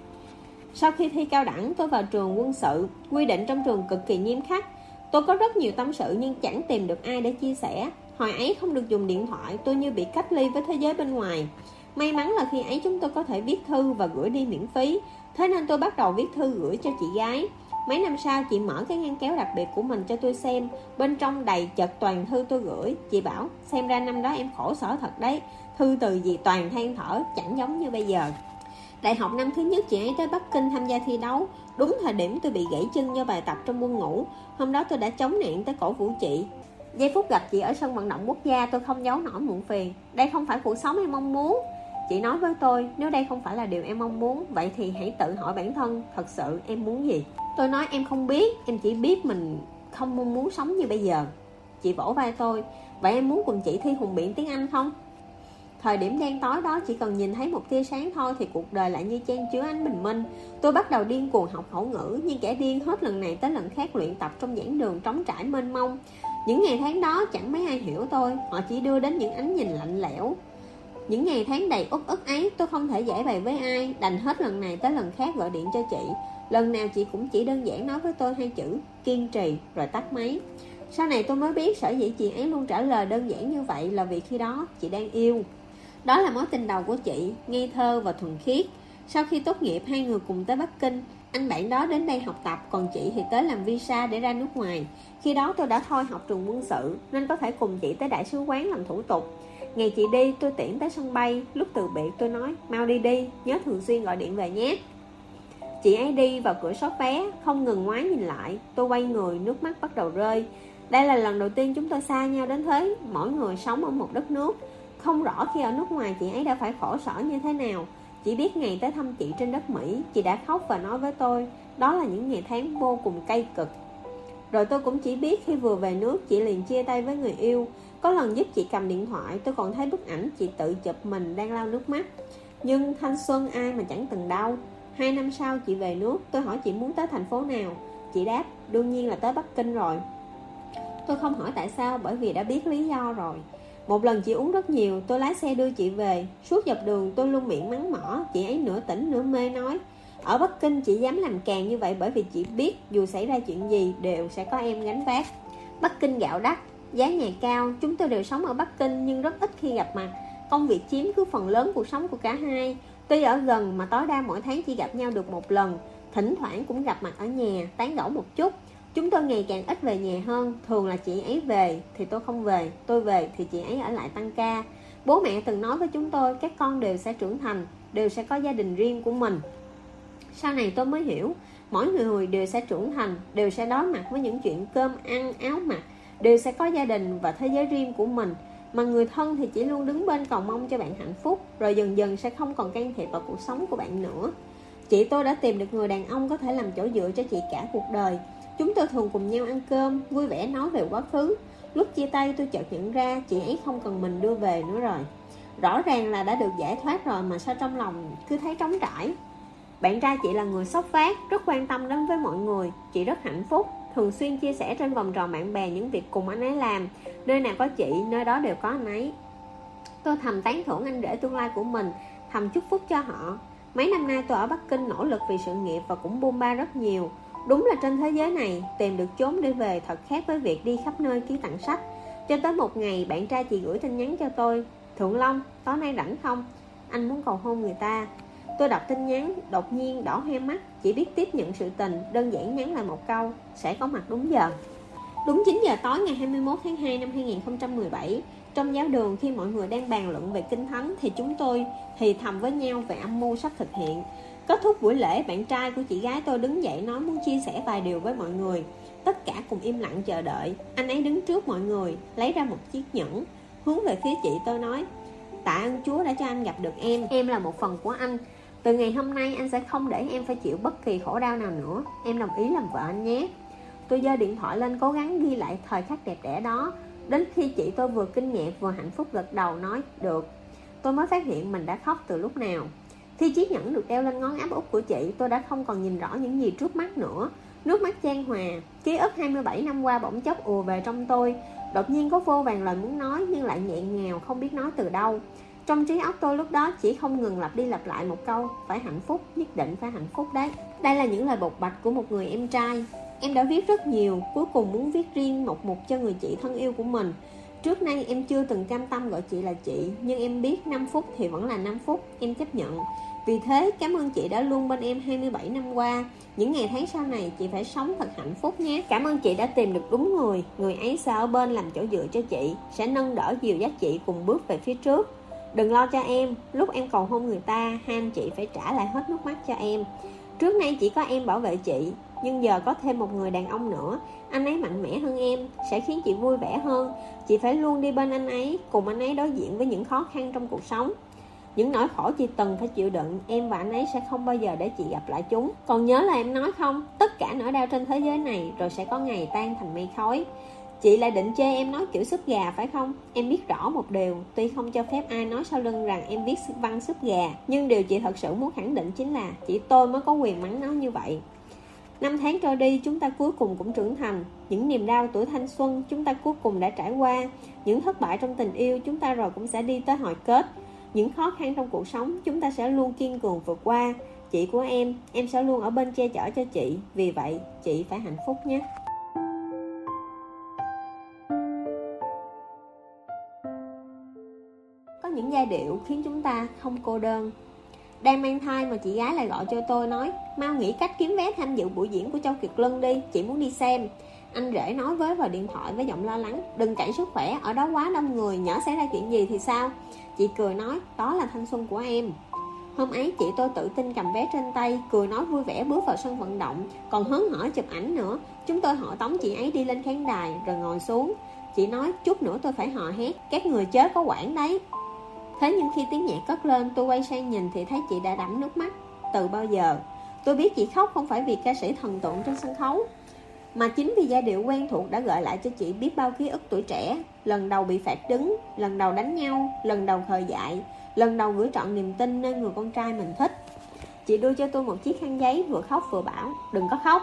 Sau khi thi cao đẳng, tôi vào trường quân sự, Quy định trong trường cực kỳ nghiêm khắc. Tôi có rất nhiều tâm sự nhưng chẳng tìm được ai để chia sẻ. Hồi ấy không được dùng điện thoại, Tôi như bị cách ly với thế giới bên ngoài. May mắn là khi ấy chúng tôi có thể viết thư và gửi đi miễn phí. Thế nên tôi bắt đầu viết thư gửi cho chị gái. Mấy năm sau, chị mở cái ngăn kéo đặc biệt của mình cho tôi xem. Bên trong đầy chật toàn thư tôi gửi. Chị bảo, xem ra năm đó em khổ sở thật đấy. Thư từ gì toàn than thở, chẳng giống như bây giờ. Đại học năm thứ nhất chị ấy tới Bắc Kinh tham gia thi đấu. Đúng thời điểm tôi bị gãy chân do bài tập trong quân ngủ. Hôm đó tôi đã chống nạn tới cổ vũ chị. Giây phút gặp chị ở sân vận động quốc gia, tôi không giấu nổi muộn phiền. Đây không phải cuộc sống em mong muốn. Chị nói với tôi, nếu đây không phải là điều em mong muốn, Vậy thì hãy tự hỏi bản thân, Thật sự em muốn gì? Tôi nói, em không biết, Em chỉ biết mình không mong muốn sống như bây giờ. Chị vỗ vai tôi, Vậy em muốn cùng chị thi hùng biện tiếng Anh không? Thời điểm đen tối đó chỉ cần nhìn thấy một tia sáng thôi Thì cuộc đời lại như chen chứa ánh bình minh. Tôi bắt đầu điên cuồng học khẩu ngữ, Nhưng kẻ điên hết lần này tới lần khác luyện tập trong giảng đường trống trải mênh mông. Những ngày tháng đó chẳng mấy ai hiểu tôi, Họ chỉ đưa đến những ánh nhìn lạnh lẽo. Những ngày tháng đầy út ức ấy, Tôi không thể giải bày với ai, Đành hết lần này tới lần khác gọi điện cho chị. Lần nào chị cũng chỉ đơn giản nói với tôi hai chữ, Kiên trì, rồi tắt máy. Sau này tôi mới biết sở dĩ chị ấy luôn trả lời đơn giản như vậy Là vì khi đó chị đang yêu. Đó là mối tình đầu của chị, Ngây thơ và thuần khiết. Sau khi tốt nghiệp, hai người cùng tới Bắc Kinh. Anh bạn đó đến đây học tập, Còn chị thì tới làm visa để ra nước ngoài. Khi đó tôi đã thôi học trường quân sự, Nên có thể cùng chị tới đại sứ quán làm thủ tục. Ngày chị đi, tôi tiễn tới sân bay. Lúc từ biệt, tôi nói, Mau đi đi, Nhớ thường xuyên gọi điện về nhé. Chị ấy đi vào cửa sót vé, Không ngừng ngoái nhìn lại. Tôi quay người, nước mắt bắt đầu rơi. Đây là lần đầu tiên chúng tôi xa nhau đến thế. Mỗi người sống ở một đất nước. Không rõ khi ở nước ngoài chị ấy đã phải khổ sở như thế nào. Chỉ biết ngày tới thăm chị trên đất Mỹ, Chị đã khóc và nói với tôi, Đó là những ngày tháng vô cùng cay cực. Rồi tôi cũng chỉ biết khi vừa về nước, Chị liền chia tay với người yêu. Có lần giúp chị cầm điện thoại, Tôi còn thấy bức ảnh chị tự chụp mình đang lau nước mắt. Nhưng thanh xuân ai mà chẳng từng đau. Hai năm sau chị về nước, Tôi hỏi chị muốn tới thành phố nào. Chị đáp, đương nhiên là tới Bắc Kinh rồi. Tôi không hỏi tại sao, Bởi vì đã biết lý do rồi một lần chị uống rất nhiều, Tôi lái xe đưa chị về. Suốt dọc đường, tôi luôn miệng mắng mỏ, Chị ấy nửa tỉnh, nửa mê nói. Ở Bắc Kinh, chị dám làm càng như vậy Bởi vì chị biết dù xảy ra chuyện gì, Đều sẽ có em gánh vác. Bắc Kinh gạo đắt, Giá nhà cao, Chúng tôi đều sống ở Bắc Kinh Nhưng rất ít khi gặp mặt. Công việc chiếm cứ phần lớn cuộc sống của cả hai. Tuy ở gần mà tối đa mỗi tháng chỉ gặp nhau được một lần, Thỉnh thoảng cũng gặp mặt ở nhà, Tán gẫu một chút. Chúng tôi ngày càng ít về nhà hơn, Thường là chị ấy về thì tôi không về, Tôi về thì chị ấy ở lại tăng ca. Bố mẹ từng nói với chúng tôi, Các con đều sẽ trưởng thành, Đều sẽ có gia đình riêng của mình. Sau này tôi mới hiểu, Mỗi người đều sẽ trưởng thành, Đều sẽ đối mặt với những chuyện cơm ăn, áo mặc, Đều sẽ có gia đình và thế giới riêng của mình. Mà người thân thì chỉ luôn đứng bên cầu mong cho bạn hạnh phúc, Rồi dần dần sẽ không còn can thiệp vào cuộc sống của bạn nữa. Chị tôi đã tìm được người đàn ông có thể làm chỗ dựa cho chị cả cuộc đời. Chúng tôi thường cùng nhau ăn cơm, vui vẻ nói về quá khứ. Lúc chia tay tôi chợt nhận ra chị ấy không cần mình đưa về nữa rồi. Rõ ràng là đã được giải thoát rồi mà sao trong lòng cứ thấy trống trải. Bạn trai chị là người sốc phát, rất quan tâm đến với mọi người. Chị rất hạnh phúc, thường xuyên chia sẻ trên vòng tròn bạn bè những việc cùng anh ấy làm. Nơi nào có chị, nơi đó đều có anh ấy. Tôi thầm tán thưởng anh rể tương lai của mình, thầm chúc phúc cho họ. Mấy năm nay tôi ở Bắc Kinh nỗ lực vì sự nghiệp và cũng buôn ba rất nhiều. Đúng là trên thế giới này Tìm được chốn để về thật khác với việc đi khắp nơi ký tặng sách. Cho tới một ngày bạn trai chị gửi tin nhắn cho tôi Thượng Long, tối nay rảnh không? Anh muốn cầu hôn người ta. Tôi đọc tin nhắn, đột nhiên đỏ hoe mắt Chỉ biết tiếp nhận sự tình, đơn giản nhắn lại một câu Sẽ có mặt đúng giờ. Đúng 9 giờ tối ngày 21 tháng 2 năm 2017 Trong giáo đường khi mọi người đang bàn luận về kinh thánh Thì chúng tôi thì thầm với nhau về âm mưu sắp thực hiện. Kết thúc buổi lễ, bạn trai của chị gái tôi đứng dậy nói muốn chia sẻ vài điều với mọi người. Tất cả cùng im lặng chờ đợi. Anh ấy đứng trước mọi người, lấy ra một chiếc nhẫn Hướng về phía chị tôi nói Tạ ơn Chúa đã cho anh gặp được em. Em là một phần của anh. Từ ngày hôm nay anh sẽ không để em phải chịu bất kỳ khổ đau nào nữa. Em đồng ý làm vợ anh nhé. Tôi giơ điện thoại lên cố gắng ghi lại thời khắc đẹp đẽ đó. Đến khi chị tôi vừa kinh ngạc vừa hạnh phúc gật đầu nói Được. Tôi mới phát hiện mình đã khóc từ lúc nào. Khi chiếc nhẫn được đeo lên ngón áp út của chị Tôi đã không còn nhìn rõ những gì trước mắt nữa. Nước mắt chan hòa Ký ức 27 năm qua bỗng chốc ùa về trong tôi. Đột nhiên có vô vàng lời muốn nói Nhưng lại nghẹn ngào không biết nói từ đâu. Trong trí óc tôi lúc đó chỉ không ngừng lặp đi lặp lại một câu Phải hạnh phúc, nhất định phải hạnh phúc đấy. Đây là những lời bộc bạch của một người em trai. Em đã viết rất nhiều Cuối cùng muốn viết riêng một mục cho người chị thân yêu của mình. Trước nay em chưa từng cam tâm gọi chị là chị, Nhưng em biết 5 phút thì vẫn là 5 phút, Em chấp nhận. Vì thế, cảm ơn chị đã luôn bên em 27 năm qua. Những ngày tháng sau này, chị phải sống thật hạnh phúc nhé. Cảm ơn chị đã tìm được đúng người Người ấy sẽ ở bên làm chỗ dựa cho chị, Sẽ nâng đỡ dìu dắt chị cùng bước về phía trước. Đừng lo cho em, Lúc em cầu hôn người ta, Hai anh chị phải trả lại hết nước mắt cho em. Trước nay chỉ có em bảo vệ chị, Nhưng giờ có thêm một người đàn ông nữa anh ấy mạnh mẽ hơn em Sẽ khiến chị vui vẻ hơn Chị phải luôn đi bên anh ấy Cùng anh ấy đối diện với những khó khăn trong cuộc sống những nỗi khổ chị từng phải chịu đựng Em và anh ấy sẽ không bao giờ để chị gặp lại chúng Còn nhớ là em nói không Tất cả nỗi đau trên thế giới này Rồi sẽ có ngày tan thành mây khói Chị lại định chê em nói kiểu súp gà phải không? Em biết rõ một điều, tuy không cho phép ai nói sau lưng rằng em viết văn súp gà, nhưng điều chị thật sự muốn khẳng định chính là chỉ tôi mới có quyền mắng nó như vậy. Năm tháng trôi đi, chúng ta cuối cùng cũng trưởng thành. Những niềm đau tuổi thanh xuân chúng ta cuối cùng đã trải qua. Những thất bại trong tình yêu chúng ta rồi cũng sẽ đi tới hồi kết. Những khó khăn trong cuộc sống chúng ta sẽ luôn kiên cường vượt qua. Chị của em, em sẽ luôn ở bên che chở cho chị. Vì vậy, chị phải hạnh phúc nhé. Có những giai điệu khiến chúng ta không cô đơn đang mang thai mà chị gái lại gọi cho tôi nói Mau nghĩ cách kiếm vé tham dự buổi diễn của Châu Kiệt Luân đi Chị muốn đi xem. Anh rể nói với vào điện thoại với giọng lo lắng Đừng cản sức khỏe, ở đó quá đông người nhỏ xảy ra chuyện gì thì sao? Chị cười nói, đó là thanh xuân của em. Hôm ấy chị tôi tự tin cầm vé trên tay Cười nói vui vẻ bước vào sân vận động Còn hớn hở chụp ảnh nữa. Chúng tôi họ tống chị ấy đi lên khán đài Rồi ngồi xuống. Chị nói chút nữa tôi phải hò hét Các người chết có quản đấy. Thế nhưng khi tiếng nhạc cất lên tôi quay sang nhìn thì thấy chị đã đẫm nước mắt. Từ bao giờ? Tôi biết chị khóc không phải vì ca sĩ thần tượng trên sân khấu Mà chính vì giai điệu quen thuộc đã gợi lại cho chị biết bao ký ức tuổi trẻ. Lần đầu bị phạt đứng, lần đầu đánh nhau, lần đầu khờ dại Lần đầu gửi trọn niềm tin nơi người con trai mình thích. Chị đưa cho tôi một chiếc khăn giấy vừa khóc vừa bảo Đừng có khóc.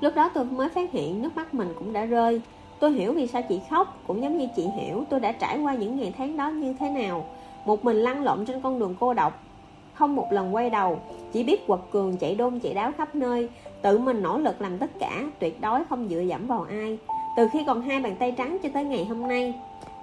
Lúc đó tôi mới phát hiện nước mắt mình cũng đã rơi. Tôi hiểu vì sao chị khóc, Cũng giống như chị hiểu tôi đã trải qua những ngày tháng đó như thế nào. Một mình lăn lộn trên con đường cô độc, Không một lần quay đầu. Chỉ biết quật cường, chạy đôn, chạy đáo khắp nơi. Tự mình nỗ lực làm tất cả, Tuyệt đối không dựa dẫm vào ai. Từ khi còn hai bàn tay trắng cho tới ngày hôm nay,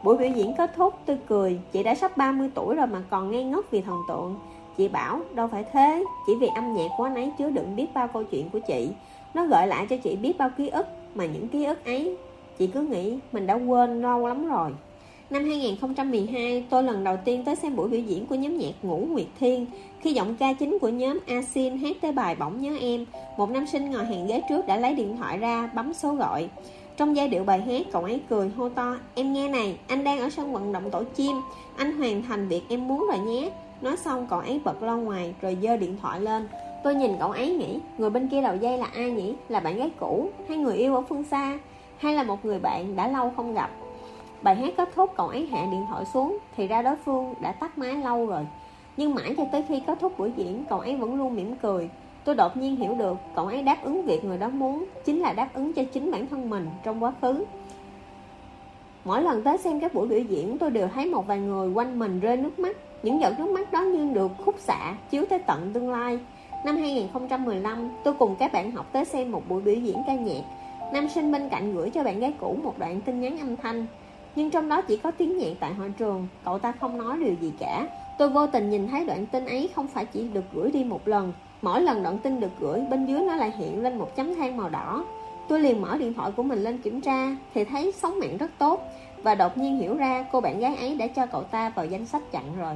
Buổi biểu diễn kết thúc, tôi cười. Chị đã sắp 30 tuổi rồi mà còn ngây ngốc vì thần tượng. Chị bảo, đâu phải thế, Chỉ vì âm nhạc của anh ấy chứa đựng biết bao câu chuyện của chị. Nó gợi lại cho chị biết bao ký ức, Mà những ký ức ấy Chị cứ nghĩ mình đã quên lâu lắm rồi. Năm 2012, tôi lần đầu tiên tới xem buổi biểu diễn của nhóm nhạc Ngũ Nguyệt Thiên. Khi giọng ca chính của nhóm Asin hát tới bài Bỗng Nhớ Em Một nam sinh ngồi hàng ghế trước đã lấy điện thoại ra, bấm số gọi. Trong giai điệu bài hát, cậu ấy cười hô to Em nghe này, anh đang ở sân vận động tổ chim. Anh hoàn thành việc em muốn rồi nhé. Nói xong cậu ấy bật lo ngoài rồi dơ điện thoại lên. Tôi nhìn cậu ấy nghĩ Người bên kia đầu dây là ai nhỉ? Là bạn gái cũ hay người yêu ở phương xa? Hay là một người bạn đã lâu không gặp? Bài hát kết thúc cậu ấy hạ điện thoại xuống thì ra đối phương đã tắt máy lâu rồi. Nhưng mãi cho tới khi kết thúc buổi diễn cậu ấy vẫn luôn mỉm cười. Tôi đột nhiên hiểu được cậu ấy đáp ứng việc người đó muốn chính là đáp ứng cho chính bản thân mình trong quá khứ. Mỗi lần tới xem các buổi biểu diễn tôi đều thấy một vài người quanh mình rơi nước mắt. Những giọt nước mắt đó như được khúc xạ chiếu tới tận tương lai. Năm 2015, tôi cùng các bạn học tới xem một buổi biểu diễn ca nhạc. Nam sinh bên cạnh gửi cho bạn gái cũ một đoạn tin nhắn âm thanh. Nhưng trong đó chỉ có tiếng nhạc tại hội trường, cậu ta không nói điều gì cả. Tôi vô tình nhìn thấy đoạn tin ấy không phải chỉ được gửi đi một lần. Mỗi lần đoạn tin được gửi, bên dưới nó lại hiện lên một chấm than màu đỏ. Tôi liền mở điện thoại của mình lên kiểm tra, thì thấy sóng mạng rất tốt. Và đột nhiên hiểu ra cô bạn gái ấy đã cho cậu ta vào danh sách chặn rồi.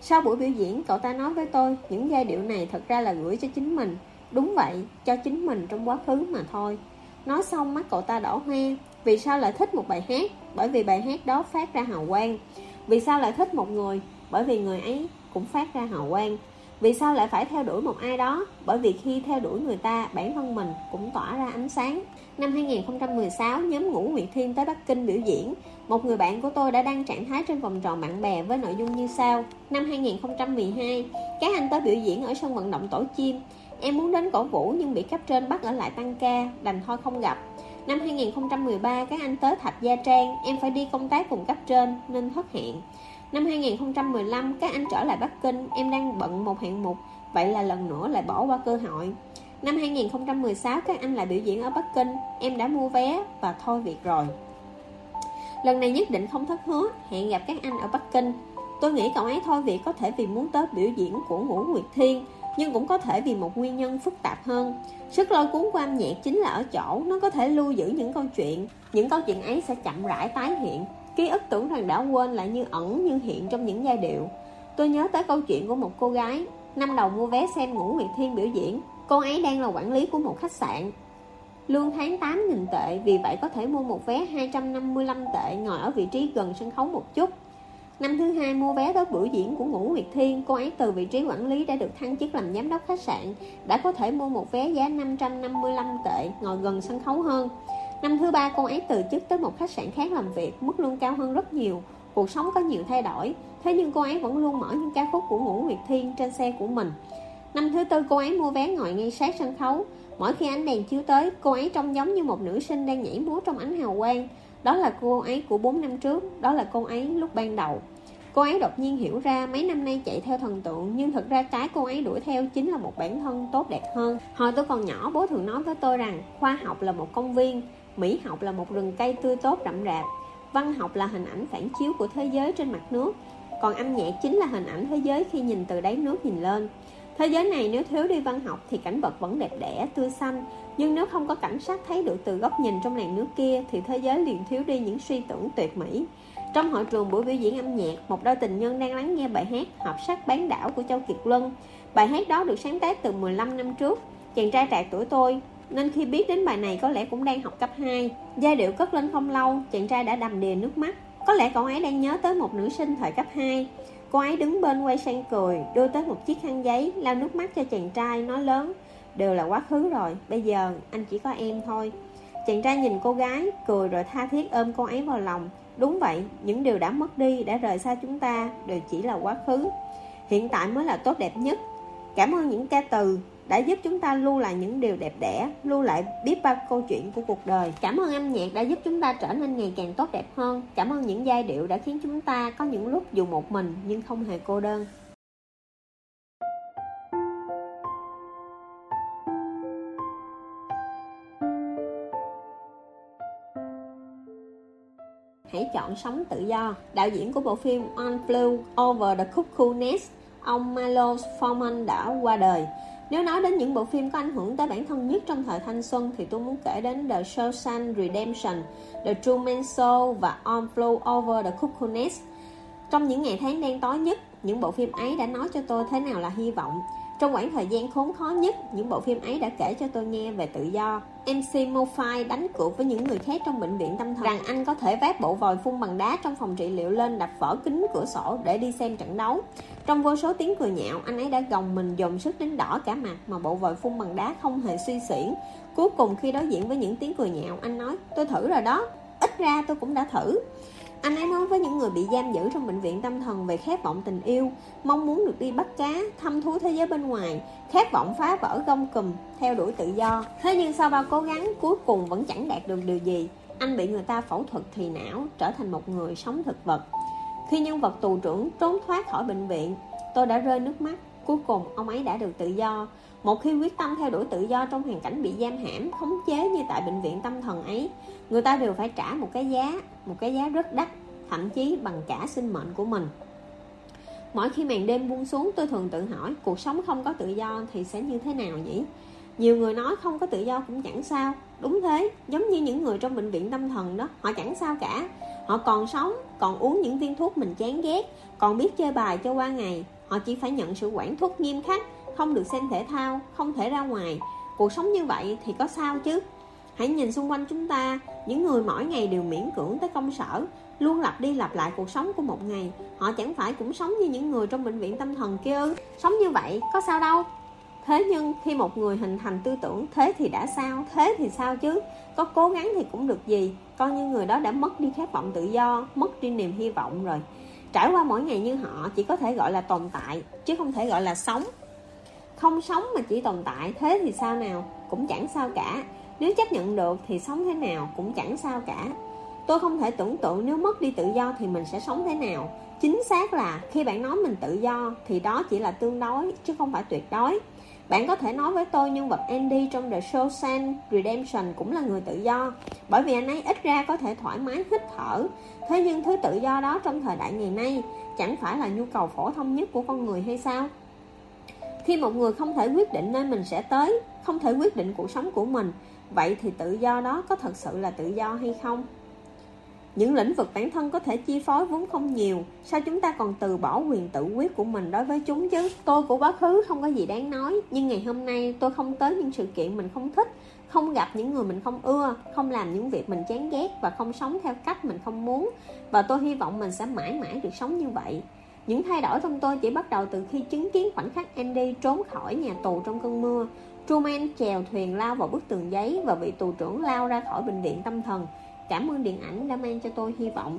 Sau buổi biểu diễn, cậu ta nói với tôi, những giai điệu này thật ra là gửi cho chính mình. Đúng vậy, cho chính mình trong quá khứ mà thôi. Nói xong mắt cậu ta đỏ hoe. Vì sao lại thích một bài hát? Bởi vì bài hát đó phát ra hào quang. Vì sao lại thích một người? Bởi vì người ấy cũng phát ra hào quang. Vì sao lại phải theo đuổi một ai đó? Bởi vì khi theo đuổi người ta, bản thân mình cũng tỏa ra ánh sáng. Năm 2016, nhóm Ngũ Nguyệt Thiên tới Bắc Kinh biểu diễn. Một người bạn của tôi đã đăng trạng thái trên vòng tròn bạn bè với nội dung như sau. Năm 2012, các anh tới biểu diễn ở sân vận động Tổ Chim. Em muốn đến cổ vũ nhưng bị cấp trên bắt ở lại tăng ca, đành thôi không gặp. Năm 2013, các anh tới Thạch Gia Trang, em phải đi công tác cùng cấp trên nên thất hẹn. Năm 2015, các anh trở lại Bắc Kinh, em đang bận một hạng mục, vậy là lần nữa lại bỏ qua cơ hội. Năm 2016, các anh lại biểu diễn ở Bắc Kinh, em đã mua vé và thôi việc rồi. Lần này nhất định không thất hứa, hẹn gặp các anh ở Bắc Kinh. Tôi nghĩ cậu ấy thôi việc có thể vì muốn tới biểu diễn của Ngũ Nguyệt Thiên, nhưng cũng có thể vì một nguyên nhân phức tạp hơn. Sức lôi cuốn của âm nhạc chính là ở chỗ nó có thể lưu giữ những câu chuyện, những câu chuyện ấy sẽ chậm rãi tái hiện. Ký ức tưởng rằng đã quên lại như ẩn như hiện trong những giai điệu. Tôi nhớ tới câu chuyện của một cô gái, năm đầu mua vé xem Ngũ Nguyệt Thiên biểu diễn, cô ấy đang là quản lý của một khách sạn. Lương tháng 8.000 tệ, vì vậy có thể mua một vé 255 tệ ngồi ở vị trí gần sân khấu một chút. Năm thứ hai mua vé tới buổi diễn của Ngũ Nguyệt Thiên, cô ấy từ vị trí quản lý đã được thăng chức làm giám đốc khách sạn, đã có thể mua một vé giá 555 tệ, ngồi gần sân khấu hơn. Năm thứ ba cô ấy từ chức tới một khách sạn khác làm việc, mức lương cao hơn rất nhiều, cuộc sống có nhiều thay đổi, thế nhưng cô ấy vẫn luôn mở những ca khúc của Ngũ Nguyệt Thiên trên xe của mình. Năm thứ tư cô ấy mua vé ngồi ngay sát sân khấu, mỗi khi ánh đèn chiếu tới, cô ấy trông giống như một nữ sinh đang nhảy múa trong ánh hào quang. Đó là cô ấy của 4 năm trước, đó là cô ấy lúc ban đầu. Cô ấy đột nhiên hiểu ra mấy năm nay chạy theo thần tượng Nhưng thật ra cái cô ấy đuổi theo chính là một bản thân tốt đẹp hơn. Hồi tôi còn nhỏ bố thường nói với tôi rằng Khoa học là một công viên Mỹ học là một rừng cây tươi tốt rậm rạp Văn học là hình ảnh phản chiếu của thế giới trên mặt nước Còn âm nhạc chính là hình ảnh thế giới khi nhìn từ đáy nước nhìn lên. Thế giới này nếu thiếu đi văn học thì cảnh vật vẫn đẹp đẽ, tươi xanh Nhưng nếu không có cảnh sát thấy được từ góc nhìn trong làn nước kia Thì thế giới liền thiếu đi những suy tưởng tuyệt mỹ trong hội trường buổi biểu diễn âm nhạc, một đôi tình nhân đang lắng nghe bài hát Hợp sắc bán đảo của Châu Kiệt Luân. Bài hát đó được sáng tác từ 15 năm trước. Chàng trai trạc tuổi tôi, nên khi biết đến bài này có lẽ cũng đang học cấp 2. Giai điệu cất lên không lâu, chàng trai đã đầm đìa nước mắt. Có lẽ cậu ấy đang nhớ tới một nữ sinh thời cấp 2. Cô ấy đứng bên quay sang cười, đưa tới một chiếc khăn giấy, lau nước mắt cho chàng trai, nói lớn. Đều là quá khứ rồi, bây giờ anh chỉ có em thôi. Chàng trai nhìn cô gái, cười rồi tha thiết ôm cô ấy vào lòng. Đúng vậy, những điều đã mất đi, đã rời xa chúng ta đều chỉ là quá khứ. Hiện tại mới là tốt đẹp nhất. Cảm ơn những ca từ đã giúp chúng ta lưu lại những điều đẹp đẽ, lưu lại biết bao câu chuyện của cuộc đời. Cảm ơn âm nhạc đã giúp chúng ta trở nên ngày càng tốt đẹp hơn. Cảm ơn những giai điệu đã khiến chúng ta có những lúc dù một mình nhưng không hề cô đơn. Hãy chọn sống tự do. Đạo diễn của bộ phim On Flew Over the Cuckoo Nest, ông Milos Forman đã qua đời. Nếu nói đến những bộ phim có ảnh hưởng tới bản thân nhất trong thời thanh xuân thì tôi muốn kể đến The Shawshank Redemption, The Truman Show và On Flew Over the Cuckoo Nest. Trong những ngày tháng đen tối nhất, những bộ phim ấy đã nói cho tôi thế nào là hy vọng. Trong khoảng thời gian khốn khó nhất, những bộ phim ấy đã kể cho tôi nghe về tự do. MC Mofi đánh cược với những người khác trong bệnh viện tâm thần rằng anh có thể vác bộ vòi phun bằng đá trong phòng trị liệu lên đập vỡ kính cửa sổ để đi xem trận đấu. Trong vô số tiếng cười nhạo, anh ấy đã gồng mình dồn sức đến đỏ cả mặt mà bộ vòi phun bằng đá không hề suy xuyển. Cuối cùng khi đối diện với những tiếng cười nhạo, anh nói, tôi thử rồi đó, ít ra tôi cũng đã thử. Anh ấy nói với những người bị giam giữ trong bệnh viện tâm thần về khát vọng tình yêu, mong muốn được đi bắt cá, thăm thú thế giới bên ngoài, khát vọng phá vỡ gông cùm, theo đuổi tự do. Thế nhưng sau bao cố gắng, cuối cùng vẫn chẳng đạt được điều gì. Anh bị người ta phẫu thuật thì não, trở thành một người sống thực vật. Khi nhân vật tù trưởng trốn thoát khỏi bệnh viện, tôi đã rơi nước mắt. Cuối cùng ông ấy đã được tự do Một khi quyết tâm theo đuổi tự do trong hoàn cảnh bị giam hãm Khống chế như tại bệnh viện tâm thần ấy Người ta đều phải trả một cái giá Một cái giá rất đắt Thậm chí bằng cả sinh mệnh của mình. Mỗi khi màn đêm buông xuống tôi thường tự hỏi Cuộc sống không có tự do thì sẽ như thế nào nhỉ? Nhiều người nói không có tự do cũng chẳng sao. Đúng thế, giống như những người trong bệnh viện tâm thần đó Họ chẳng sao cả. Họ còn sống, còn uống những viên thuốc mình chán ghét Còn biết chơi bài cho qua ngày. Họ chỉ phải nhận sự quản thúc nghiêm khắc Không được xem thể thao, không thể ra ngoài. Cuộc sống như vậy thì có sao chứ? Hãy nhìn xung quanh chúng ta. Những người mỗi ngày đều miễn cưỡng tới công sở Luôn lặp đi lặp lại cuộc sống của một ngày. Họ chẳng phải cũng sống như những người trong bệnh viện tâm thần kia ư? Sống như vậy có sao đâu. Thế nhưng khi một người hình thành tư tưởng Thế thì đã sao, thế thì sao chứ? Có cố gắng thì cũng được gì. Coi như người đó đã mất đi khát vọng tự do Mất đi niềm hy vọng rồi. Trải qua mỗi ngày như họ chỉ có thể gọi là tồn tại Chứ không thể gọi là sống. Không sống mà chỉ tồn tại Thế thì sao nào? Cũng chẳng sao cả. Nếu chấp nhận được thì sống thế nào Cũng chẳng sao cả. Tôi không thể tưởng tượng nếu mất đi tự do Thì mình sẽ sống thế nào. Chính xác là khi bạn nói mình tự do Thì đó chỉ là tương đối, chứ không phải tuyệt đối. Bạn có thể nói với tôi nhân vật Andy trong The Shawshank Redemption cũng là người tự do, Bởi vì anh ấy ít ra có thể thoải mái, hít thở. Thế nhưng thứ tự do đó trong thời đại ngày nay Chẳng phải là nhu cầu phổ thông nhất của con người hay sao? Khi một người không thể quyết định nơi mình sẽ tới, Không thể quyết định cuộc sống của mình Vậy thì tự do đó có thật sự là tự do hay không? Những lĩnh vực bản thân có thể chi phối vốn không nhiều, Sao chúng ta còn từ bỏ quyền tự quyết của mình đối với chúng chứ? Tôi của quá khứ không có gì đáng nói, Nhưng ngày hôm nay tôi không tới những sự kiện mình không thích, Không gặp những người mình không ưa, Không làm những việc mình chán ghét Và không sống theo cách mình không muốn. Và tôi hy vọng mình sẽ mãi mãi được sống như vậy. Những thay đổi trong tôi chỉ bắt đầu từ khi chứng kiến khoảnh khắc Andy trốn khỏi nhà tù trong cơn mưa. Truman chèo thuyền lao vào bức tường giấy Và bị tù trưởng lao ra khỏi bệnh viện tâm thần. Cảm ơn điện ảnh đã mang cho tôi hy vọng.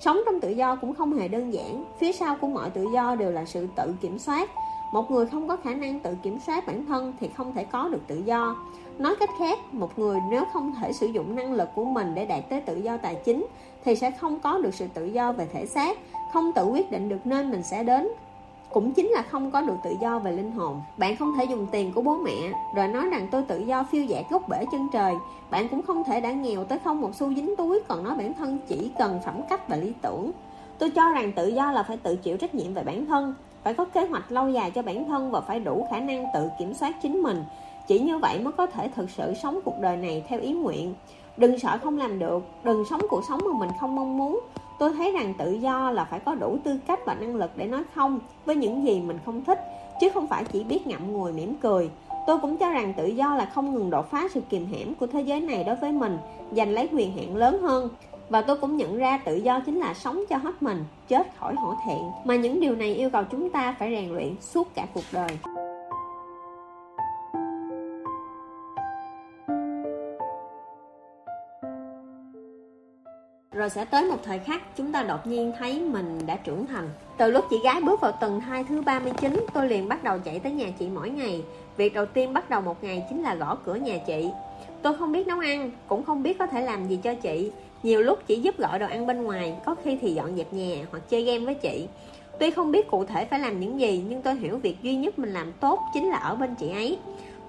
Sống trong tự do cũng không hề đơn giản. Phía sau của mọi tự do đều là sự tự kiểm soát. Một người không có khả năng tự kiểm soát bản thân Thì không thể có được tự do. Nói cách khác, một người nếu không thể sử dụng năng lực của mình để đạt tới tự do tài chính Thì sẽ không có được sự tự do về thể xác. Không tự quyết định được nơi mình sẽ đến cũng chính là không có được tự do về linh hồn. Bạn không thể dùng tiền của bố mẹ rồi nói rằng tôi tự do phiêu dạt gốc bể chân trời. Bạn cũng không thể đã nghèo tới không một xu dính túi, còn nói bản thân chỉ cần phẩm cách và lý tưởng. Tôi cho rằng tự do là phải tự chịu trách nhiệm về bản thân, phải có kế hoạch lâu dài cho bản thân và phải đủ khả năng tự kiểm soát chính mình. Chỉ như vậy mới có thể thực sự sống cuộc đời này theo ý nguyện đừng sợ không làm được đừng sống cuộc sống mà mình không mong muốn Tôi thấy rằng tự do là phải có đủ tư cách và năng lực để nói không với những gì mình không thích, chứ không phải chỉ biết ngậm ngùi mỉm cười. Tôi cũng cho rằng tự do là không ngừng đột phá sự kìm hãm của thế giới này đối với mình, giành lấy quyền hạn lớn hơn. Và tôi cũng nhận ra tự do chính là sống cho hết mình, chết khỏi hổ thẹn. Mà những điều này yêu cầu chúng ta phải rèn luyện suốt cả cuộc đời. Rồi sẽ tới một thời khắc chúng ta đột nhiên thấy mình đã trưởng thành. Từ lúc chị gái bước vào tuần hai thứ 39 Tôi liền bắt đầu chạy tới nhà chị mỗi ngày. Việc đầu tiên bắt đầu một ngày chính là gõ cửa nhà chị. Tôi không biết nấu ăn, Cũng không biết có thể làm gì cho chị. Nhiều lúc chỉ giúp gọi đồ ăn bên ngoài, Có khi thì dọn dẹp nhà hoặc chơi game với chị. Tuy không biết cụ thể phải làm những gì, Nhưng tôi hiểu việc duy nhất mình làm tốt Chính là ở bên chị ấy.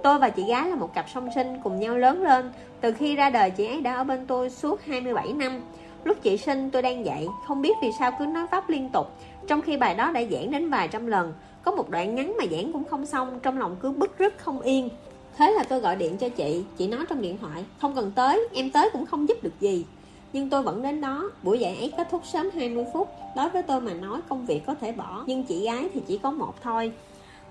Tôi và chị gái là một cặp song sinh cùng nhau lớn lên. Từ khi ra đời, chị ấy đã ở bên tôi suốt 27 năm. Lúc chị sinh tôi đang dạy. Không biết vì sao cứ nói pháp liên tục. Trong khi bài đó đã giảng đến vài trăm lần Có một đoạn ngắn mà giảng cũng không xong Trong lòng cứ bức rứt không yên. Thế là tôi gọi điện cho chị. Chị nói trong điện thoại Không cần tới, em tới cũng không giúp được gì. Nhưng tôi vẫn đến đó. Buổi dạy ấy kết thúc sớm 20 phút. Đối với tôi mà nói công việc có thể bỏ Nhưng chị gái thì chỉ có một thôi.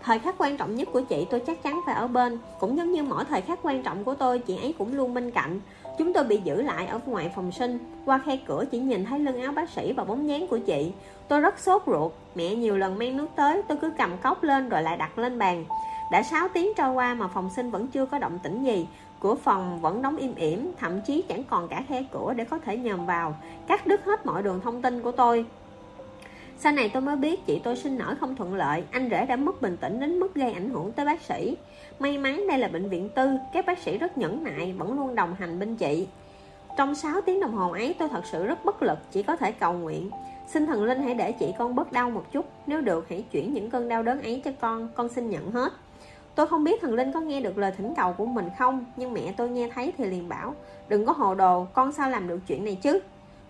Thời khắc quan trọng nhất của chị tôi chắc chắn phải ở bên. Cũng giống như mỗi thời khắc quan trọng của tôi Chị ấy cũng luôn bên cạnh. Chúng tôi bị giữ lại ở ngoài phòng sinh. Qua khe cửa chỉ nhìn thấy lưng áo bác sĩ và bóng dáng của chị. Tôi rất sốt ruột. Mẹ nhiều lần mang nước tới, Tôi cứ cầm cốc lên rồi lại đặt lên bàn. Đã 6 tiếng trôi qua mà phòng sinh vẫn chưa có động tĩnh gì. Cửa phòng vẫn đóng im ỉm, Thậm chí chẳng còn cả khe cửa để có thể nhòm vào, Cắt đứt hết mọi đường thông tin của tôi. Sau này tôi mới biết chị tôi sinh nở không thuận lợi, Anh rể đã mất bình tĩnh đến mức gây ảnh hưởng tới bác sĩ. May mắn đây là bệnh viện tư Các bác sĩ rất nhẫn nại Vẫn luôn đồng hành bên chị. Trong 6 tiếng đồng hồ ấy tôi thật sự rất bất lực Chỉ có thể cầu nguyện. Xin thần linh hãy để chị con bớt đau một chút Nếu được hãy chuyển những cơn đau đớn ấy cho con Con xin nhận hết. Tôi không biết thần linh có nghe được lời thỉnh cầu của mình không Nhưng mẹ tôi nghe thấy thì liền bảo Đừng có hồ đồ, con sao làm được chuyện này chứ?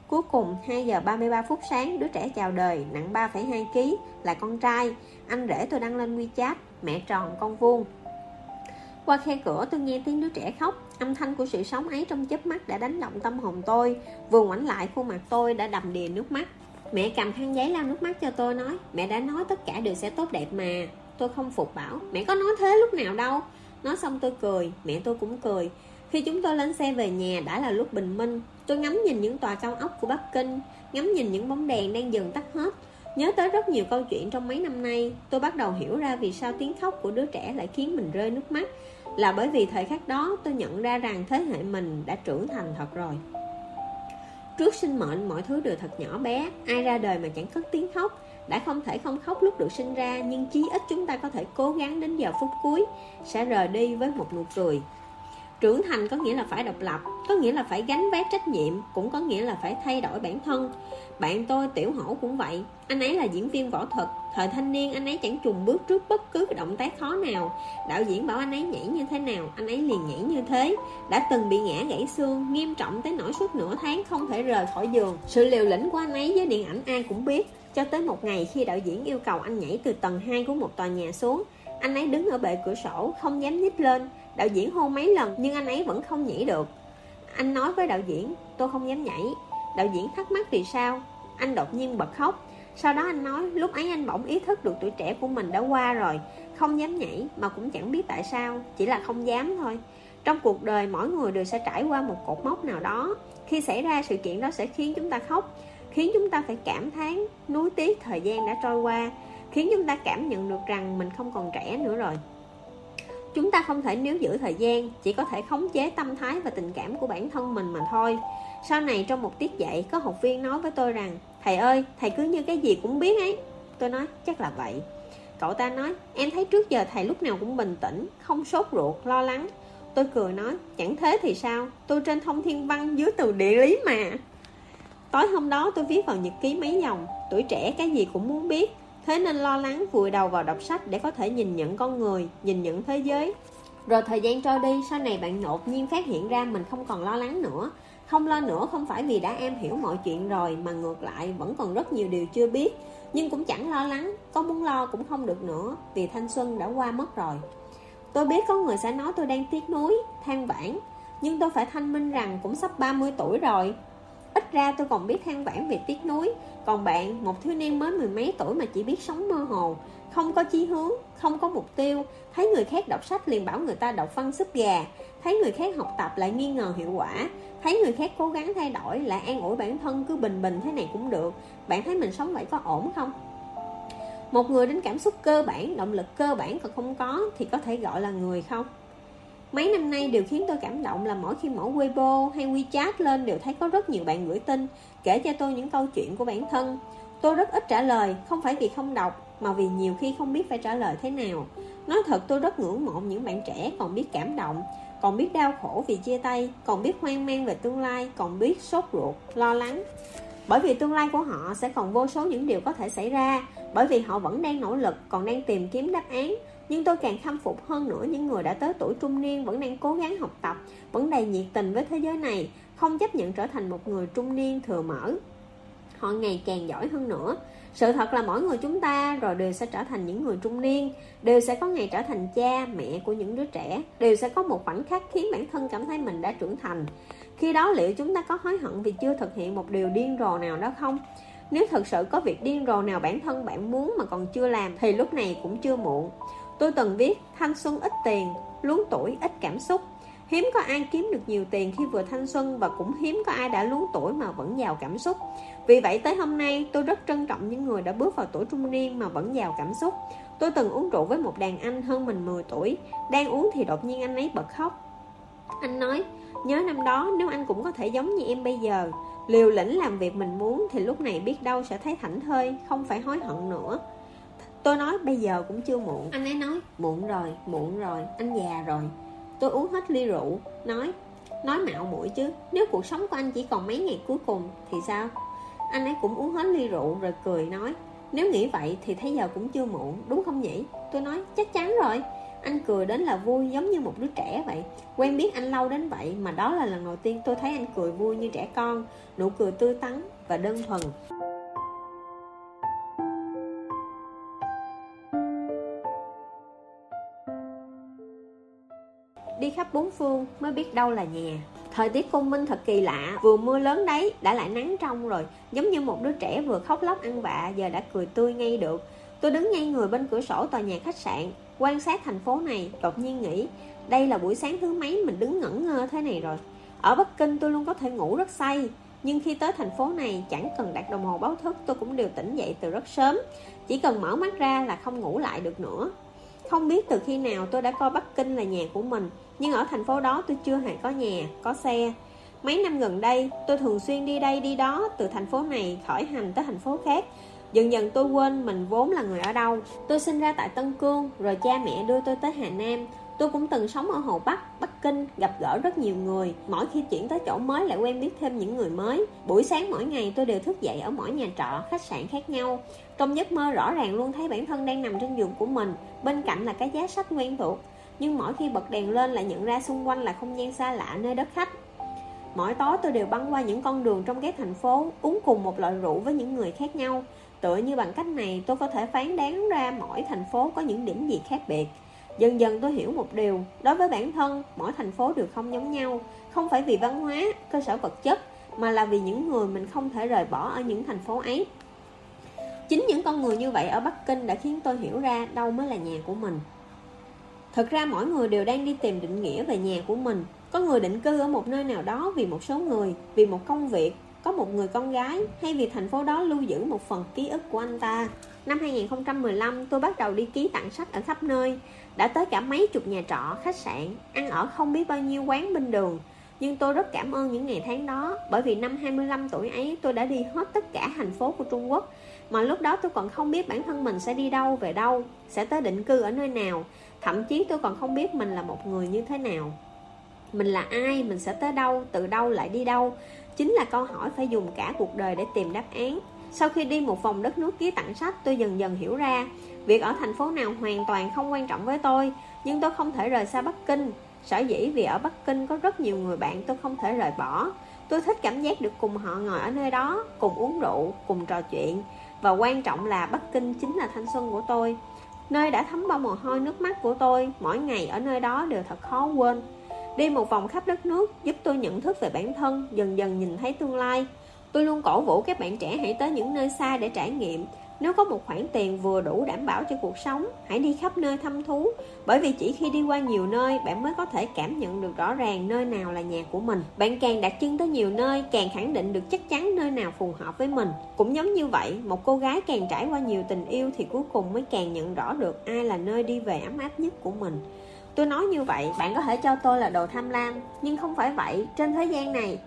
Cuối cùng 2 giờ 33 phút sáng Đứa trẻ chào đời nặng 3,2kg Là con trai. Anh rể tôi đăng lên WeChat Mẹ tròn con vuông qua khe cửa, tôi nghe tiếng đứa trẻ khóc. Âm thanh của sự sống ấy trong chớp mắt đã đánh động tâm hồn tôi. Vừa ngoảnh lại, khuôn mặt tôi đã đầm đìa nước mắt. Mẹ cầm khăn giấy lau nước mắt cho tôi, nói, Mẹ đã nói tất cả đều sẽ tốt đẹp mà. Tôi không phục bảo, Mẹ có nói thế lúc nào đâu. Nói xong tôi cười, Mẹ tôi cũng cười. Khi chúng tôi lên xe về nhà, đã là lúc bình minh. Tôi ngắm nhìn những tòa cao ốc của Bắc Kinh, Ngắm nhìn những bóng đèn đang dần tắt hết. Nhớ tới rất nhiều câu chuyện trong mấy năm nay, Tôi bắt đầu hiểu ra vì sao tiếng khóc của đứa trẻ lại khiến mình rơi nước mắt. Là bởi vì thời khắc đó, tôi nhận ra rằng thế hệ mình đã trưởng thành thật rồi. Trước sinh mệnh, mọi thứ đều thật nhỏ bé. Ai ra đời mà chẳng cất tiếng khóc, Đã không thể không khóc lúc được sinh ra, Nhưng chí ít chúng ta có thể cố gắng đến giờ phút cuối, Sẽ rời đi với một nụ cười. Trưởng thành có nghĩa là phải độc lập, Có nghĩa là phải gánh vác trách nhiệm, Cũng có nghĩa là phải thay đổi bản thân. Bạn tôi, Tiểu Hổ cũng vậy. Anh ấy là diễn viên võ thuật. Thời thanh niên, anh ấy chẳng trùng bước trước bất cứ động tác khó nào. Đạo diễn bảo anh ấy nhảy như thế nào, Anh ấy liền nhảy như thế. Đã từng bị ngã gãy xương, Nghiêm trọng tới nỗi suốt nửa tháng không thể rời khỏi giường. Sự liều lĩnh của anh ấy với điện ảnh ai cũng biết. Cho tới một ngày khi đạo diễn yêu cầu anh nhảy từ tầng 2 của một tòa nhà xuống, Anh ấy đứng ở bệ cửa sổ, Không dám nhích lên. Đạo diễn hô mấy lần, nhưng anh ấy vẫn không nhảy được. Anh nói với đạo diễn, Tôi không dám nhảy. Đạo diễn thắc mắc vì sao? Anh đột nhiên bật khóc. Sau đó anh nói, lúc ấy anh bỗng ý thức được tuổi trẻ của mình đã qua rồi, Không dám nhảy mà cũng chẳng biết tại sao, Chỉ là không dám thôi. Trong cuộc đời mỗi người đều sẽ trải qua một cột mốc nào đó. Khi xảy ra sự kiện đó sẽ khiến chúng ta khóc, Khiến chúng ta phải cảm thán Nuối tiếc thời gian đã trôi qua, Khiến chúng ta cảm nhận được rằng mình không còn trẻ nữa rồi. Chúng ta không thể níu giữ thời gian, Chỉ có thể khống chế tâm thái và tình cảm của bản thân mình mà thôi. Sau này trong một tiết dạy Có học viên nói với tôi rằng Thầy ơi, thầy cứ như cái gì cũng biết ấy. Tôi nói, chắc là vậy. Cậu ta nói, em thấy trước giờ thầy lúc nào cũng bình tĩnh Không sốt ruột, lo lắng. Tôi cười nói, chẳng thế thì sao? Tôi trên thông thiên văn dưới từ địa lý mà. Tối hôm đó tôi viết vào nhật ký mấy dòng Tuổi trẻ cái gì cũng muốn biết Thế nên lo lắng vùi đầu vào đọc sách để có thể nhìn nhận con người, nhìn nhận thế giới. Rồi thời gian trôi đi, sau này bạn đột nhiên phát hiện ra mình không còn lo lắng nữa. Không lo nữa không phải vì đã em hiểu mọi chuyện rồi mà ngược lại vẫn còn rất nhiều điều chưa biết. Nhưng cũng chẳng lo lắng, có muốn lo cũng không được nữa vì thanh xuân đã qua mất rồi. Tôi biết có người sẽ nói tôi đang tiếc nuối, than vãn, nhưng tôi phải thanh minh rằng cũng sắp 30 tuổi rồi. Ít ra tôi còn biết than vãn về tiếc nuối Còn bạn, một thiếu niên mới mười mấy tuổi mà chỉ biết sống mơ hồ không có chí hướng, không có mục tiêu Thấy người khác đọc sách liền bảo người ta đọc văn súp gà Thấy người khác học tập lại nghi ngờ hiệu quả Thấy người khác cố gắng thay đổi lại an ủi bản thân cứ bình bình thế này cũng được Bạn thấy mình sống vậy có ổn không? Một người đến cảm xúc cơ bản, động lực cơ bản còn không có Thì có thể gọi là người không? Mấy năm nay điều khiến tôi cảm động là mỗi khi mở Weibo hay WeChat lên đều thấy có rất nhiều bạn gửi tin, kể cho tôi những câu chuyện của bản thân. Tôi rất ít trả lời, không phải vì không đọc, mà vì nhiều khi không biết phải trả lời thế nào. Nói thật tôi rất ngưỡng mộ những bạn trẻ còn biết cảm động, còn biết đau khổ vì chia tay, còn biết hoang mang về tương lai, còn biết sốt ruột, lo lắng. Bởi vì tương lai của họ sẽ còn vô số những điều có thể xảy ra, bởi vì họ vẫn đang nỗ lực, còn đang tìm kiếm đáp án, nhưng tôi càng khâm phục hơn nữa những người đã tới tuổi trung niên vẫn đang cố gắng học tập, vẫn đầy nhiệt tình với thế giới này, không chấp nhận trở thành một người trung niên thừa mở. Họ ngày càng giỏi hơn nữa. Sự thật là mỗi người chúng ta rồi đều sẽ trở thành những người trung niên, đều sẽ có ngày trở thành cha, mẹ của những đứa trẻ, đều sẽ có một khoảnh khắc khiến bản thân cảm thấy mình đã trưởng thành. Khi đó liệu chúng ta có hối hận vì chưa thực hiện một điều điên rồ nào đó không? Nếu thực sự có việc điên rồ nào bản thân bạn muốn mà còn chưa làm thì lúc này cũng chưa muộn. Tôi từng viết thanh xuân ít tiền, luống tuổi ít cảm xúc. Hiếm có ai kiếm được nhiều tiền khi vừa thanh xuân và cũng hiếm có ai đã luống tuổi mà vẫn giàu cảm xúc. Vì vậy tới hôm nay tôi rất trân trọng những người đã bước vào tuổi trung niên mà vẫn giàu cảm xúc. Tôi từng uống rượu với một đàn anh hơn mình 10 tuổi, đang uống thì đột nhiên anh ấy bật khóc. Anh nói, nhớ năm đó nếu anh cũng có thể giống như em bây giờ, liều lĩnh làm việc mình muốn thì lúc này biết đâu sẽ thấy thảnh thơi, không phải hối hận nữa. Tôi nói bây giờ cũng chưa muộn Anh ấy nói muộn rồi, muộn rồi, anh già rồi Tôi uống hết ly rượu Nói Nói mạo muội chứ Nếu cuộc sống của anh chỉ còn mấy ngày cuối cùng Thì sao anh ấy cũng uống hết ly rượu rồi cười nói, Nếu nghĩ vậy thì thấy giờ cũng chưa muộn, Đúng không nhỉ? Tôi nói, chắc chắn rồi. Anh cười đến là vui giống như một đứa trẻ vậy. Quen biết anh lâu đến vậy Mà đó là lần đầu tiên tôi thấy anh cười vui như trẻ con, Nụ cười tươi tắn và đơn thuần. Đi khắp bốn phương mới biết đâu là nhà. Thời tiết công minh thật kỳ lạ, Vừa mưa lớn đấy, đã lại nắng trong rồi. Giống như một đứa trẻ vừa khóc lóc ăn vạ, Giờ đã cười tươi ngay được. Tôi đứng ngay người bên cửa sổ tòa nhà khách sạn, Quan sát thành phố này, Đột nhiên nghĩ, Đây là buổi sáng thứ mấy mình đứng ngẩn ngơ thế này rồi? Ở Bắc Kinh tôi luôn có thể ngủ rất say, Nhưng khi tới thành phố này Chẳng cần đặt đồng hồ báo thức, Tôi cũng đều tỉnh dậy từ rất sớm. Chỉ cần mở mắt ra là không ngủ lại được nữa. Không biết từ khi nào tôi đã coi Bắc Kinh là nhà của mình nhưng ở thành phố đó tôi chưa hề có nhà, có xe. Mấy năm gần đây tôi thường xuyên đi đây đi đó Từ thành phố này khởi hành tới thành phố khác. Dần dần tôi quên mình vốn là người ở đâu. Tôi sinh ra tại Tân Cương Rồi cha mẹ đưa tôi tới Hà Nam. Tôi cũng từng sống ở Hồ Bắc, Bắc Kinh Gặp gỡ rất nhiều người. Mỗi khi chuyển tới chỗ mới lại quen biết thêm những người mới. Buổi sáng mỗi ngày tôi đều thức dậy Ở mỗi nhà trọ, khách sạn khác nhau. Trong giấc mơ rõ ràng luôn thấy bản thân đang nằm trên giường của mình Bên cạnh là cái giá sách quen thuộc nhưng mỗi khi bật đèn lên lại nhận ra xung quanh là không gian xa lạ nơi đất khách. Mỗi tối tôi đều băng qua những con đường trong các thành phố Uống cùng một loại rượu với những người khác nhau. Tựa như bằng cách này tôi có thể phán đoán ra mỗi thành phố có những điểm gì khác biệt. Dần dần tôi hiểu một điều Đối với bản thân, mỗi thành phố đều không giống nhau. Không phải vì văn hóa, cơ sở vật chất Mà là vì những người mình không thể rời bỏ ở những thành phố ấy. Chính những con người như vậy ở Bắc Kinh đã khiến tôi hiểu ra đâu mới là nhà của mình. Thực ra mỗi người đều đang đi tìm định nghĩa về nhà của mình. Có người định cư ở một nơi nào đó vì một số người Vì một công việc Có một người con gái Hay vì thành phố đó lưu giữ một phần ký ức của anh ta. Năm 2015 tôi bắt đầu đi ký tặng sách ở khắp nơi. Đã tới cả mấy chục nhà trọ, khách sạn Ăn ở không biết bao nhiêu quán bên đường. Nhưng tôi rất cảm ơn những ngày tháng đó Bởi vì năm 25 tuổi ấy tôi đã đi hết tất cả thành phố của Trung Quốc. Mà lúc đó tôi còn không biết bản thân mình sẽ đi đâu về đâu Sẽ tới định cư ở nơi nào. Thậm chí tôi còn không biết mình là một người như thế nào. Mình là ai, mình sẽ tới đâu, từ đâu lại đi đâu. Chính là câu hỏi phải dùng cả cuộc đời để tìm đáp án. Sau khi đi một vòng đất nước ký tặng sách tôi dần dần hiểu ra Việc ở thành phố nào hoàn toàn không quan trọng với tôi. Nhưng tôi không thể rời xa Bắc Kinh. Sở dĩ vì ở Bắc Kinh có rất nhiều người bạn tôi không thể rời bỏ. Tôi thích cảm giác được cùng họ ngồi ở nơi đó Cùng uống rượu, cùng trò chuyện. Và quan trọng là Bắc Kinh chính là thanh xuân của tôi. Nơi đã thấm bao mồ hôi nước mắt của tôi Mỗi ngày ở nơi đó đều thật khó quên. Đi một vòng khắp đất nước Giúp tôi nhận thức về bản thân Dần dần nhìn thấy tương lai. Tôi luôn cổ vũ các bạn trẻ hãy tới những nơi xa để trải nghiệm nếu có một khoản tiền vừa đủ đảm bảo cho cuộc sống, hãy đi khắp nơi thăm thú, bởi vì chỉ khi đi qua nhiều nơi, bạn mới có thể cảm nhận được rõ ràng nơi nào là nhà của mình. Bạn càng đặt chân tới nhiều nơi, càng khẳng định được chắc chắn nơi nào phù hợp với mình. Cũng giống như vậy, một cô gái càng trải qua nhiều tình yêu thì cuối cùng mới càng nhận rõ được ai là nơi đi về ấm áp nhất của mình. Tôi nói như vậy, bạn có thể cho tôi là đồ tham lam, nhưng không phải vậy, trên thế gian này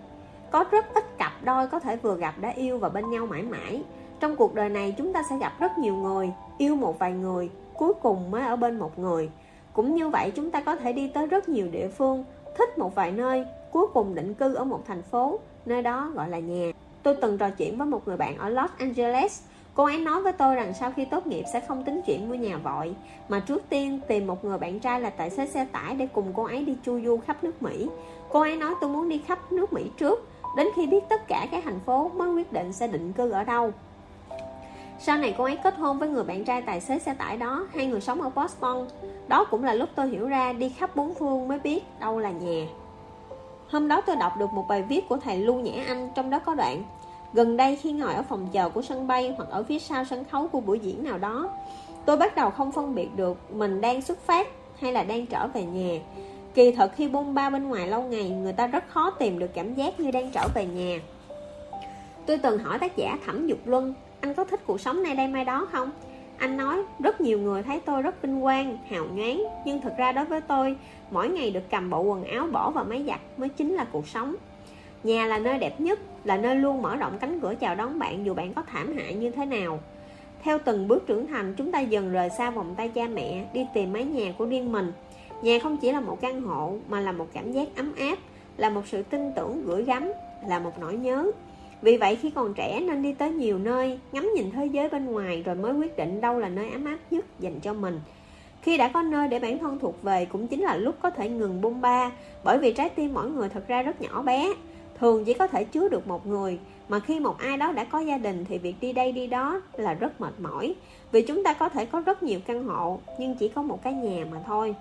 có rất ít cặp đôi có thể vừa gặp đã yêu và bên nhau mãi mãi trong cuộc đời này, chúng ta sẽ gặp rất nhiều người, Yêu một vài người, Cuối cùng mới ở bên một người. Cũng như vậy, chúng ta có thể đi tới rất nhiều địa phương, Thích một vài nơi, Cuối cùng định cư ở một thành phố, Nơi đó gọi là nhà. Tôi từng trò chuyện với một người bạn ở Los Angeles. Cô ấy nói với tôi rằng sau khi tốt nghiệp sẽ không tính chuyện mua nhà vội, Mà trước tiên tìm một người bạn trai là tài xế xe tải để cùng cô ấy đi chu du khắp nước Mỹ. Cô ấy nói, tôi muốn đi khắp nước Mỹ trước, Đến khi biết tất cả các thành phố mới quyết định sẽ định cư ở đâu sau này cô ấy kết hôn với người bạn trai tài xế xe tải đó, Hai người sống ở Boston. Đó cũng là lúc tôi hiểu ra đi khắp bốn phương mới biết đâu là nhà. Hôm đó tôi đọc được một bài viết của thầy Lưu Nhã Anh, Trong đó có đoạn, Gần đây khi ngồi ở phòng chờ của sân bay Hoặc ở phía sau sân khấu của buổi diễn nào đó, Tôi bắt đầu không phân biệt được Mình đang xuất phát hay là đang trở về nhà. Kỳ thật khi bôn ba bên ngoài lâu ngày, Người ta rất khó tìm được cảm giác như đang trở về nhà. Tôi từng hỏi tác giả Thẩm Dục Luân anh có thích cuộc sống nay đây mai đó không? Anh nói, rất nhiều người thấy tôi rất vinh quang, hào nhoáng Nhưng thực ra đối với tôi, mỗi ngày được cầm bộ quần áo bỏ vào máy giặt mới chính là cuộc sống. Nhà là nơi đẹp nhất, là nơi luôn mở rộng cánh cửa chào đón bạn dù bạn có thảm hại như thế nào. Theo từng bước trưởng thành, chúng ta dần rời xa vòng tay cha mẹ, đi tìm mái nhà của riêng mình. Nhà không chỉ là một căn hộ, mà là một cảm giác ấm áp là một sự tin tưởng gửi gắm là một nỗi nhớ vì vậy khi còn trẻ nên đi tới nhiều nơi, ngắm nhìn thế giới bên ngoài rồi mới quyết định đâu là nơi ấm áp nhất dành cho mình. Khi đã có nơi để bản thân thuộc về cũng chính là lúc có thể ngừng bung ba, bởi vì trái tim mỗi người thật ra rất nhỏ bé. Thường chỉ có thể chứa được một người, mà khi một ai đó đã có gia đình thì việc đi đây đi đó là rất mệt mỏi. Vì chúng ta có thể có rất nhiều căn hộ, nhưng chỉ có một cái nhà mà thôi.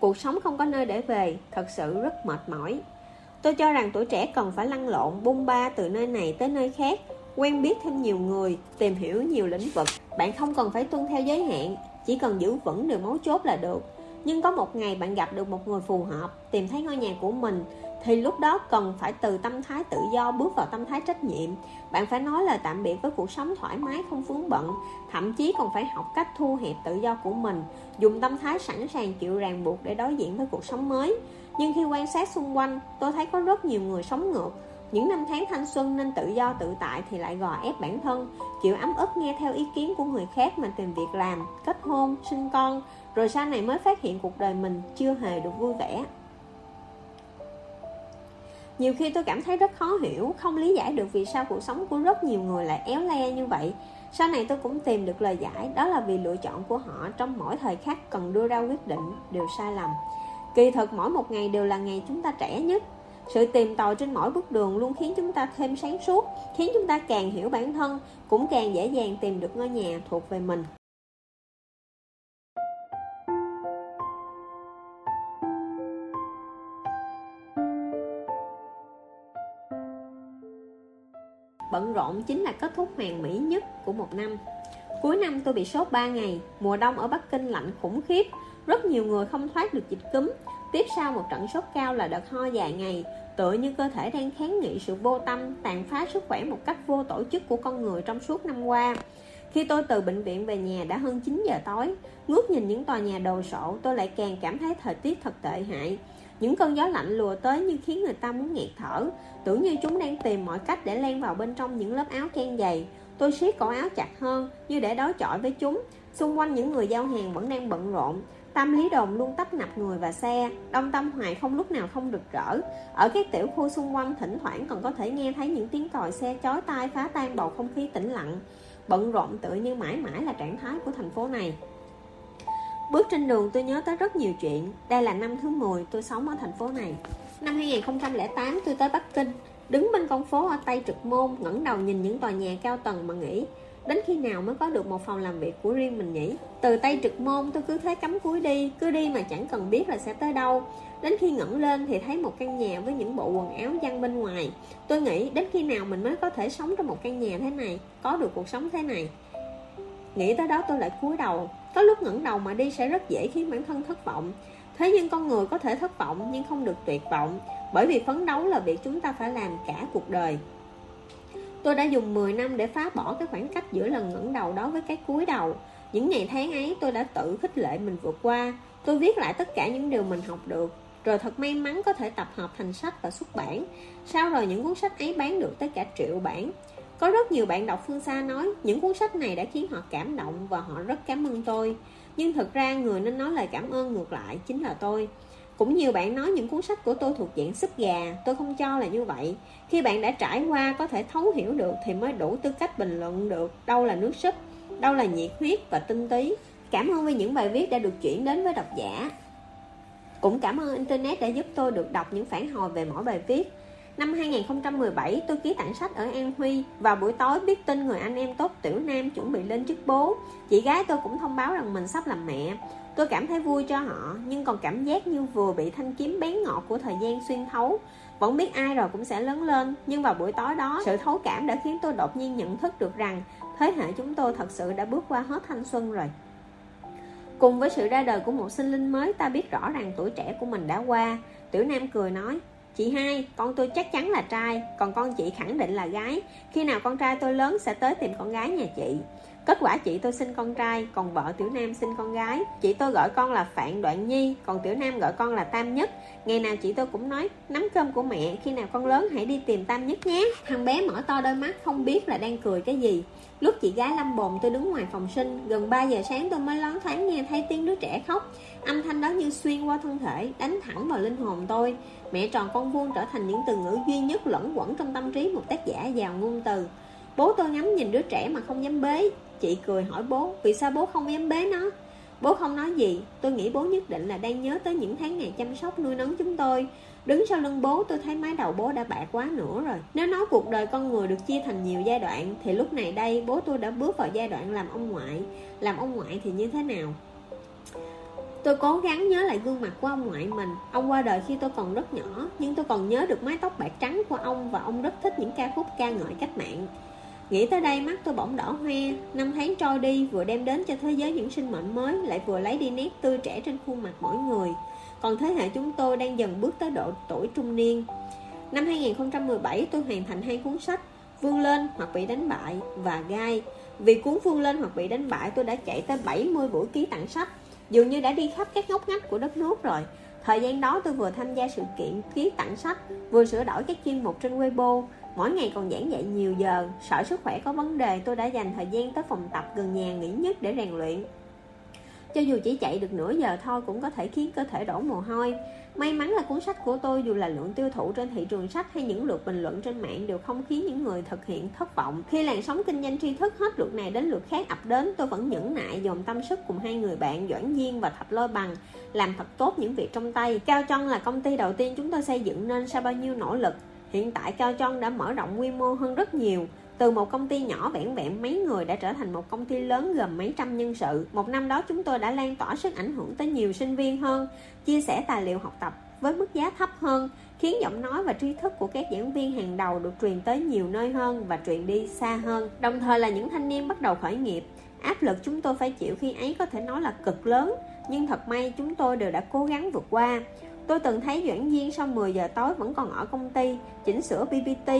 Cuộc sống không có nơi để về, thật sự rất mệt mỏi tôi cho rằng tuổi trẻ cần phải lăn lộn, bung ba từ nơi này tới nơi khác, quen biết thêm nhiều người, tìm hiểu nhiều lĩnh vực. Bạn không cần phải tuân theo giới hạn, chỉ cần giữ vững được mấu chốt là được. Nhưng có một ngày bạn gặp được một người phù hợp, tìm thấy ngôi nhà của mình, thì lúc đó cần phải từ tâm thái tự do bước vào tâm thái trách nhiệm. Bạn phải nói lời tạm biệt với cuộc sống thoải mái, không vướng bận, thậm chí còn phải học cách thu hẹp tự do của mình, dùng tâm thái sẵn sàng chịu ràng buộc để đối diện với cuộc sống mới nhưng khi quan sát xung quanh, tôi thấy có rất nhiều người sống ngược. Những năm tháng thanh xuân nên tự do tự tại thì lại gò ép bản thân chịu ấm ức nghe theo ý kiến của người khác mà tìm việc làm, kết hôn, sinh con. Rồi sau này mới phát hiện cuộc đời mình chưa hề được vui vẻ. Nhiều khi tôi cảm thấy rất khó hiểu, không lý giải được vì sao cuộc sống của rất nhiều người lại éo le như vậy. Sau này tôi cũng tìm được lời giải, đó là vì lựa chọn của họ trong mỗi thời khắc cần đưa ra quyết định đều sai lầm kỳ thực mỗi một ngày đều là ngày chúng ta trẻ nhất. Sự tìm tòi trên mỗi bước đường luôn khiến chúng ta thêm sáng suốt, khiến chúng ta càng hiểu bản thân, cũng càng dễ dàng tìm được ngôi nhà thuộc về mình. Bận rộn chính là kết thúc hoàn mỹ nhất của một năm. Cuối năm tôi bị sốt 3 ngày, mùa đông ở Bắc Kinh lạnh khủng khiếp rất nhiều người không thoát được dịch cúm. Tiếp sau một trận sốt cao là đợt ho dài ngày, tựa như cơ thể đang kháng nghị sự vô tâm, tàn phá sức khỏe một cách vô tổ chức của con người trong suốt năm qua. Khi tôi từ bệnh viện về nhà đã hơn 9 giờ tối, ngước nhìn những tòa nhà đồ sộ, tôi lại càng cảm thấy thời tiết thật tệ hại. Những cơn gió lạnh lùa tới như khiến người ta muốn nghẹt thở. Tưởng như chúng đang tìm mọi cách để len vào bên trong những lớp áo chen dày. Tôi siết cổ áo chặt hơn như để đối chọi với chúng. Xung quanh những người giao hàng vẫn đang bận rộn. Tâm lý đồn luôn tấp nập người và xe. Đông tâm hoài không lúc nào không được rỡ. Ở các tiểu khu xung quanh, thỉnh thoảng còn có thể nghe thấy những tiếng còi xe chói tai phá tan bầu không khí tĩnh lặng. Bận rộn tự như mãi mãi là trạng thái của thành phố này. Bước trên đường, tôi nhớ tới rất nhiều chuyện. Đây là năm thứ 10 tôi sống ở thành phố này. Năm 2008 tôi tới Bắc Kinh. Đứng bên con phố ở Tây Trực Môn, ngẩng đầu nhìn những tòa nhà cao tầng mà nghĩ Đến khi nào mới có được một phòng làm việc của riêng mình nhỉ? Từ tay Trực Môn, tôi cứ thế cắm cúi đi, Cứ đi mà chẳng cần biết là sẽ tới đâu. Đến khi ngẩng lên thì thấy một căn nhà với những bộ quần áo văng bên ngoài. Tôi nghĩ đến khi nào mình mới có thể sống trong một căn nhà thế này, Có được cuộc sống thế này. Nghĩ tới đó tôi lại cúi đầu. Có lúc ngẩng đầu mà đi sẽ rất dễ khiến bản thân thất vọng. Thế nhưng con người có thể thất vọng nhưng không được tuyệt vọng, Bởi vì phấn đấu là việc chúng ta phải làm cả cuộc đời. Tôi đã dùng 10 năm để phá bỏ cái khoảng cách giữa lần ngẩng đầu đó với cái cúi đầu. Những ngày tháng ấy, tôi đã tự khích lệ mình vượt qua. Tôi viết lại tất cả những điều mình học được. Rồi thật may mắn có thể tập hợp thành sách và xuất bản. Sau rồi những cuốn sách ấy bán được tới cả triệu bản. Có rất nhiều bạn đọc phương xa nói, những cuốn sách này đã khiến họ cảm động và họ rất cảm ơn tôi. Nhưng thực ra người nên nói lời cảm ơn ngược lại chính là tôi. Cũng nhiều bạn nói những cuốn sách của tôi thuộc dạng súp gà, tôi không cho là như vậy. Khi bạn đã trải qua có thể thấu hiểu được thì mới đủ tư cách bình luận được đâu là nước súp, đâu là nhiệt huyết và tinh túy. Cảm ơn vì những bài viết đã được chuyển đến với độc giả. Cũng cảm ơn Internet đã giúp tôi được đọc những phản hồi về mỗi bài viết Năm 2017 tôi ký tặng sách ở An Huy Vào buổi tối biết tin người anh em tốt Tiểu Nam chuẩn bị lên chức bố. Chị gái tôi cũng thông báo rằng mình sắp làm mẹ. Tôi cảm thấy vui cho họ, Nhưng còn cảm giác như vừa bị thanh kiếm bén ngọt của thời gian xuyên thấu. Vẫn biết ai rồi cũng sẽ lớn lên, Nhưng vào buổi tối đó, Sự thấu cảm đã khiến tôi đột nhiên nhận thức được rằng Thế hệ chúng tôi thật sự đã bước qua hết thanh xuân rồi. Cùng với sự ra đời của một sinh linh mới, Ta biết rõ rằng tuổi trẻ của mình đã qua. Tiểu Nam cười nói Chị hai, con tôi chắc chắn là trai Còn con chị khẳng định là gái. Khi nào con trai tôi lớn sẽ tới tìm con gái nhà chị. Kết quả chị tôi sinh con trai Còn vợ Tiểu Nam sinh con gái. Chị tôi gọi con là Phạn Đoạn Nhi Còn Tiểu Nam gọi con là Tam Nhất. Ngày nào chị tôi cũng nói Nắm cơm của mẹ Khi nào con lớn hãy đi tìm Tam Nhất nhé. Thằng bé mở to đôi mắt Không biết là đang cười cái gì. Lúc chị gái lâm bồn, tôi đứng ngoài phòng sinh. Gần 3 giờ sáng, tôi mới lón thoáng nghe thấy tiếng đứa trẻ khóc. Âm thanh đó như xuyên qua thân thể, Đánh thẳng vào linh hồn tôi. Mẹ tròn con vuông trở thành những từ ngữ duy nhất lẫn quẩn trong tâm trí một tác giả giàu ngôn từ. Bố tôi ngắm nhìn đứa trẻ mà không dám bế. Chị cười hỏi bố, Vì sao bố không dám bế nó? Bố không nói gì. Tôi nghĩ bố nhất định là đang nhớ tới những tháng ngày chăm sóc nuôi nấng chúng tôi. Đứng sau lưng bố, tôi thấy mái đầu bố đã bạc quá nữa rồi. Nếu nói cuộc đời con người được chia thành nhiều giai đoạn, Thì lúc này đây bố tôi đã bước vào giai đoạn làm ông ngoại. Làm ông ngoại thì như thế nào? Tôi cố gắng nhớ lại gương mặt của ông ngoại mình. Ông qua đời khi tôi còn rất nhỏ, Nhưng tôi còn nhớ được mái tóc bạc trắng của ông Và ông rất thích những ca khúc ca ngợi cách mạng. Nghĩ tới đây mắt tôi bỗng đỏ hoe. Năm tháng trôi đi, vừa đem đến cho thế giới những sinh mệnh mới, Lại vừa lấy đi nét tươi trẻ trên khuôn mặt mỗi người. Còn thế hệ chúng tôi đang dần bước tới độ tuổi trung niên. Năm 2017 tôi hoàn thành hai cuốn sách Vươn lên, hoặc bị đánh bại và gai. Vì cuốn Vươn lên, hoặc bị đánh bại, tôi đã chạy tới 70 buổi ký tặng sách. Dường như đã đi khắp các ngóc ngách của đất nước rồi. Thời gian đó tôi vừa tham gia sự kiện ký tặng sách, Vừa sửa đổi các chuyên mục trên Weibo. Mỗi ngày còn giảng dạy nhiều giờ. Sợ sức khỏe có vấn đề, tôi đã dành thời gian tới phòng tập gần nhà nghỉ nhất để rèn luyện. Cho dù chỉ chạy được nửa giờ thôi cũng có thể khiến cơ thể đổ mồ hôi May mắn là cuốn sách của tôi dù là lượng tiêu thụ trên thị trường sách hay những lượt bình luận trên mạng đều không khiến những người thực hiện thất vọng. Khi làn sóng kinh doanh tri thức hết lượt này đến lượt khác ập đến, tôi vẫn nhẫn nại dồn tâm sức cùng hai người bạn Doãn Duyên và Thạch Lôi Bằng làm thật tốt những việc trong tay. Cao Trân là công ty đầu tiên chúng tôi xây dựng nên sau bao nhiêu nỗ lực. Hiện tại Cao Trân đã mở rộng quy mô hơn rất nhiều. Từ một công ty nhỏ vẻn vẹn mấy người đã trở thành một công ty lớn gồm mấy trăm nhân sự. Một năm đó chúng tôi đã lan tỏa sức ảnh hưởng tới nhiều sinh viên hơn, chia sẻ tài liệu học tập với mức giá thấp hơn, khiến giọng nói và tri thức của các giảng viên hàng đầu được truyền tới nhiều nơi hơn và truyền đi xa hơn. Đồng thời là những thanh niên bắt đầu khởi nghiệp, áp lực chúng tôi phải chịu khi ấy có thể nói là cực lớn, nhưng thật may chúng tôi đều đã cố gắng vượt qua. Tôi từng thấy giảng Viên sau 10 giờ tối vẫn còn ở công ty, chỉnh sửa PPT.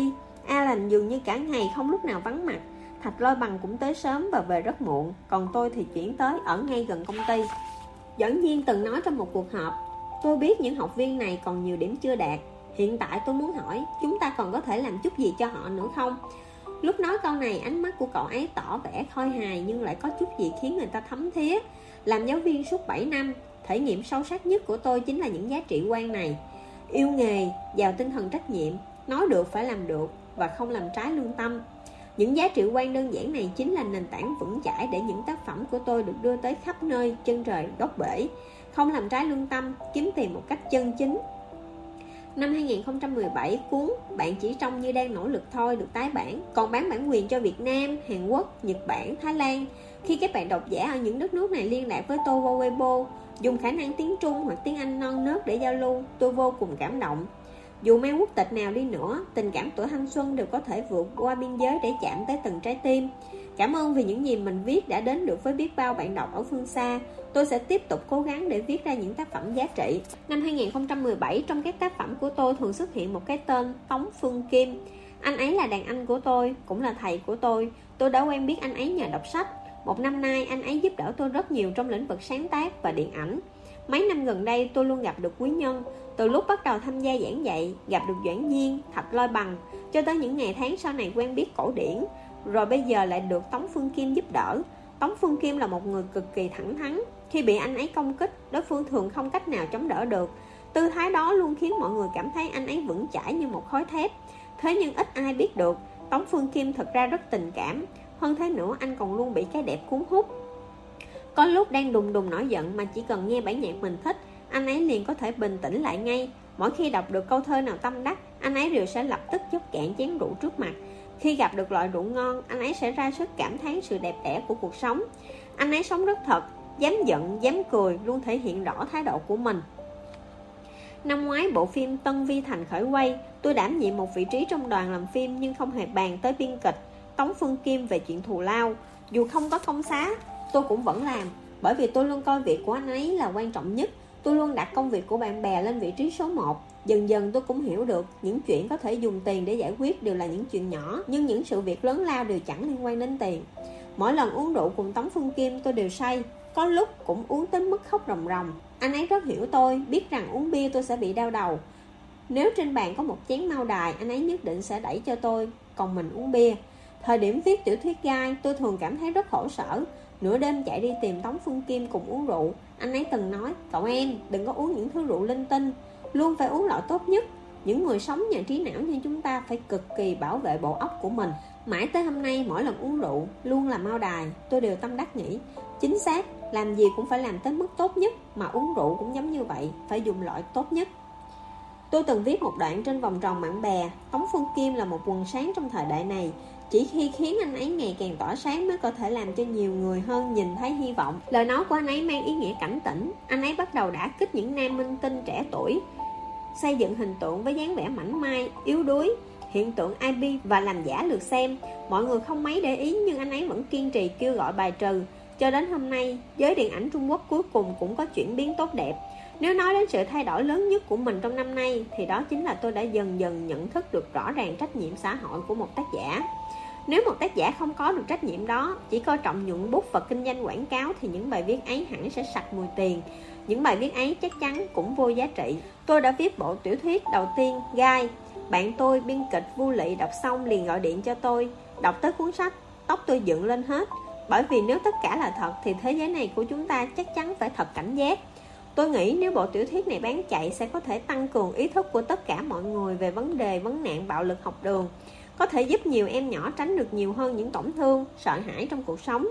Alan dường như cả ngày không lúc nào vắng mặt. Thạch lôi bằng cũng tới sớm và về rất muộn, còn tôi thì chuyển tới ở ngay gần công ty. Dẫn Viên từng nói trong một cuộc họp, tôi biết những học viên này còn nhiều điểm chưa đạt. Hiện tại tôi muốn hỏi, chúng ta còn có thể làm chút gì cho họ nữa không? Lúc nói câu này, ánh mắt của cậu ấy tỏ vẻ khôi hài nhưng lại có chút gì khiến người ta thấm thía. Làm giáo viên suốt 7 năm, Thể nghiệm sâu sắc nhất của tôi chính là những giá trị quan này Yêu nghề, giàu tinh thần trách nhiệm Nói được phải làm được và không làm trái lương tâm. Những giá trị quan đơn giản này chính là nền tảng vững chãi Để những tác phẩm của tôi được đưa tới khắp nơi Chân trời, góc bể. Không làm trái lương tâm Kiếm tiền một cách chân chính. Năm 2017, cuốn Bạn chỉ trông như đang nỗ lực thôi được tái bản Còn bán bản quyền cho Việt Nam, Hàn Quốc, Nhật Bản, Thái Lan. Khi các bạn độc giả ở những đất nước này liên lạc với tôi qua Weibo Dùng khả năng tiếng Trung hoặc tiếng Anh non nớt để giao lưu Tôi vô cùng cảm động. Dù mang quốc tịch nào đi nữa Tình cảm tuổi thanh xuân đều có thể vượt qua biên giới Để chạm tới từng trái tim. Cảm ơn vì những gì mình viết đã đến được với biết bao bạn đọc ở phương xa. Tôi sẽ tiếp tục cố gắng để viết ra những tác phẩm giá trị. Năm 2017 trong các tác phẩm của tôi thường xuất hiện một cái tên Tống Phương Kim. Anh ấy là đàn anh của tôi, cũng là thầy của tôi. Tôi đã quen biết anh ấy nhờ đọc sách một năm nay anh ấy giúp đỡ tôi rất nhiều trong lĩnh vực sáng tác và điện ảnh. Mấy năm gần đây tôi luôn gặp được quý nhân. Từ lúc bắt đầu tham gia giảng dạy Gặp được Doãn Nhiên, Thạch Lôi Bằng Cho tới những ngày tháng sau này quen biết cổ điển. Rồi bây giờ lại được Tống Phương Kim giúp đỡ. Tống Phương Kim là một người cực kỳ thẳng thắn. Khi bị anh ấy công kích Đối phương thường không cách nào chống đỡ được. Tư thái đó luôn khiến mọi người cảm thấy anh ấy vững chãi như một khối thép. Thế nhưng ít ai biết được Tống Phương Kim thật ra rất tình cảm hơn thế nữa anh còn luôn bị cái đẹp cuốn hút. Có lúc đang đùng đùng nổi giận Mà chỉ cần nghe bản nhạc mình thích Anh ấy liền có thể bình tĩnh lại ngay. Mỗi khi đọc được câu thơ nào tâm đắc Anh ấy đều sẽ lập tức giúp cạn chén rượu trước mặt. Khi gặp được loại rượu ngon Anh ấy sẽ ra sức cảm thán sự đẹp đẽ của cuộc sống. Anh ấy sống rất thật Dám giận, dám cười Luôn thể hiện rõ thái độ của mình. Năm ngoái bộ phim Tân Vi Thành khởi quay Tôi đảm nhiệm một vị trí trong đoàn làm phim Nhưng không hề bàn tới biên kịch. Tống Phương Kim về chuyện thù lao. Dù không có công xá, Tôi cũng vẫn làm. Bởi vì tôi luôn coi việc của anh ấy là quan trọng nhất. Tôi luôn đặt công việc của bạn bè lên vị trí số 1 Dần dần tôi cũng hiểu được Những chuyện có thể dùng tiền để giải quyết đều là những chuyện nhỏ, Nhưng những sự việc lớn lao đều chẳng liên quan đến tiền. Mỗi lần uống rượu cùng Tống Phương Kim, tôi đều say. Có lúc cũng uống tới mức khóc ròng ròng. Anh ấy rất hiểu tôi, Biết rằng uống bia tôi sẽ bị đau đầu. Nếu trên bàn có một chén mau đài, Anh ấy nhất định sẽ đẩy cho tôi, Còn mình uống bia. Thời điểm viết tiểu thuyết gai, tôi thường cảm thấy rất khổ sở. Nửa đêm chạy đi tìm Tống Phương Kim cùng uống rượu. Anh ấy từng nói, Cậu em, đừng có uống những thứ rượu linh tinh, Luôn phải uống loại tốt nhất. Những người sống nhà trí não như chúng ta Phải cực kỳ bảo vệ bộ óc của mình. Mãi tới hôm nay mỗi lần uống rượu Luôn là mau đài. Tôi đều tâm đắc nghĩ Chính xác, Làm gì cũng phải làm tới mức tốt nhất, Mà uống rượu cũng giống như vậy, Phải dùng loại tốt nhất. Tôi từng viết một đoạn trên vòng tròn bạn bè. Tống Phương Kim là một quần sáng trong thời đại này chỉ khi khiến anh ấy ngày càng tỏa sáng mới có thể làm cho nhiều người hơn nhìn thấy hy vọng. Lời nói của anh ấy mang ý nghĩa cảnh tỉnh. Anh ấy bắt đầu đã kích những nam minh tinh trẻ tuổi Xây dựng hình tượng với dáng vẻ mảnh mai, yếu đuối Hiện tượng IP và làm giả lượt xem. Mọi người không mấy để ý nhưng anh ấy vẫn kiên trì kêu gọi bài trừ. Cho đến hôm nay, giới điện ảnh Trung Quốc cuối cùng cũng có chuyển biến tốt đẹp. Nếu nói đến sự thay đổi lớn nhất của mình trong năm nay Thì đó chính là tôi đã dần dần nhận thức được rõ ràng trách nhiệm xã hội của một tác giả nếu một tác giả không có được trách nhiệm đó, chỉ coi trọng nhuận bút và kinh doanh quảng cáo thì những bài viết ấy hẳn sẽ sạch mùi tiền. Những bài viết ấy chắc chắn cũng vô giá trị. Tôi đã viết bộ tiểu thuyết đầu tiên, Gai. Bạn tôi biên kịch vô lị đọc xong liền gọi điện cho tôi. Đọc tới cuốn sách, tóc tôi dựng lên hết. Bởi vì nếu tất cả là thật thì thế giới này của chúng ta chắc chắn phải thật cảnh giác. Tôi nghĩ nếu bộ tiểu thuyết này bán chạy sẽ có thể tăng cường ý thức của tất cả mọi người về vấn đề vấn nạn bạo lực học đường có thể giúp nhiều em nhỏ tránh được nhiều hơn những tổn thương, sợ hãi trong cuộc sống.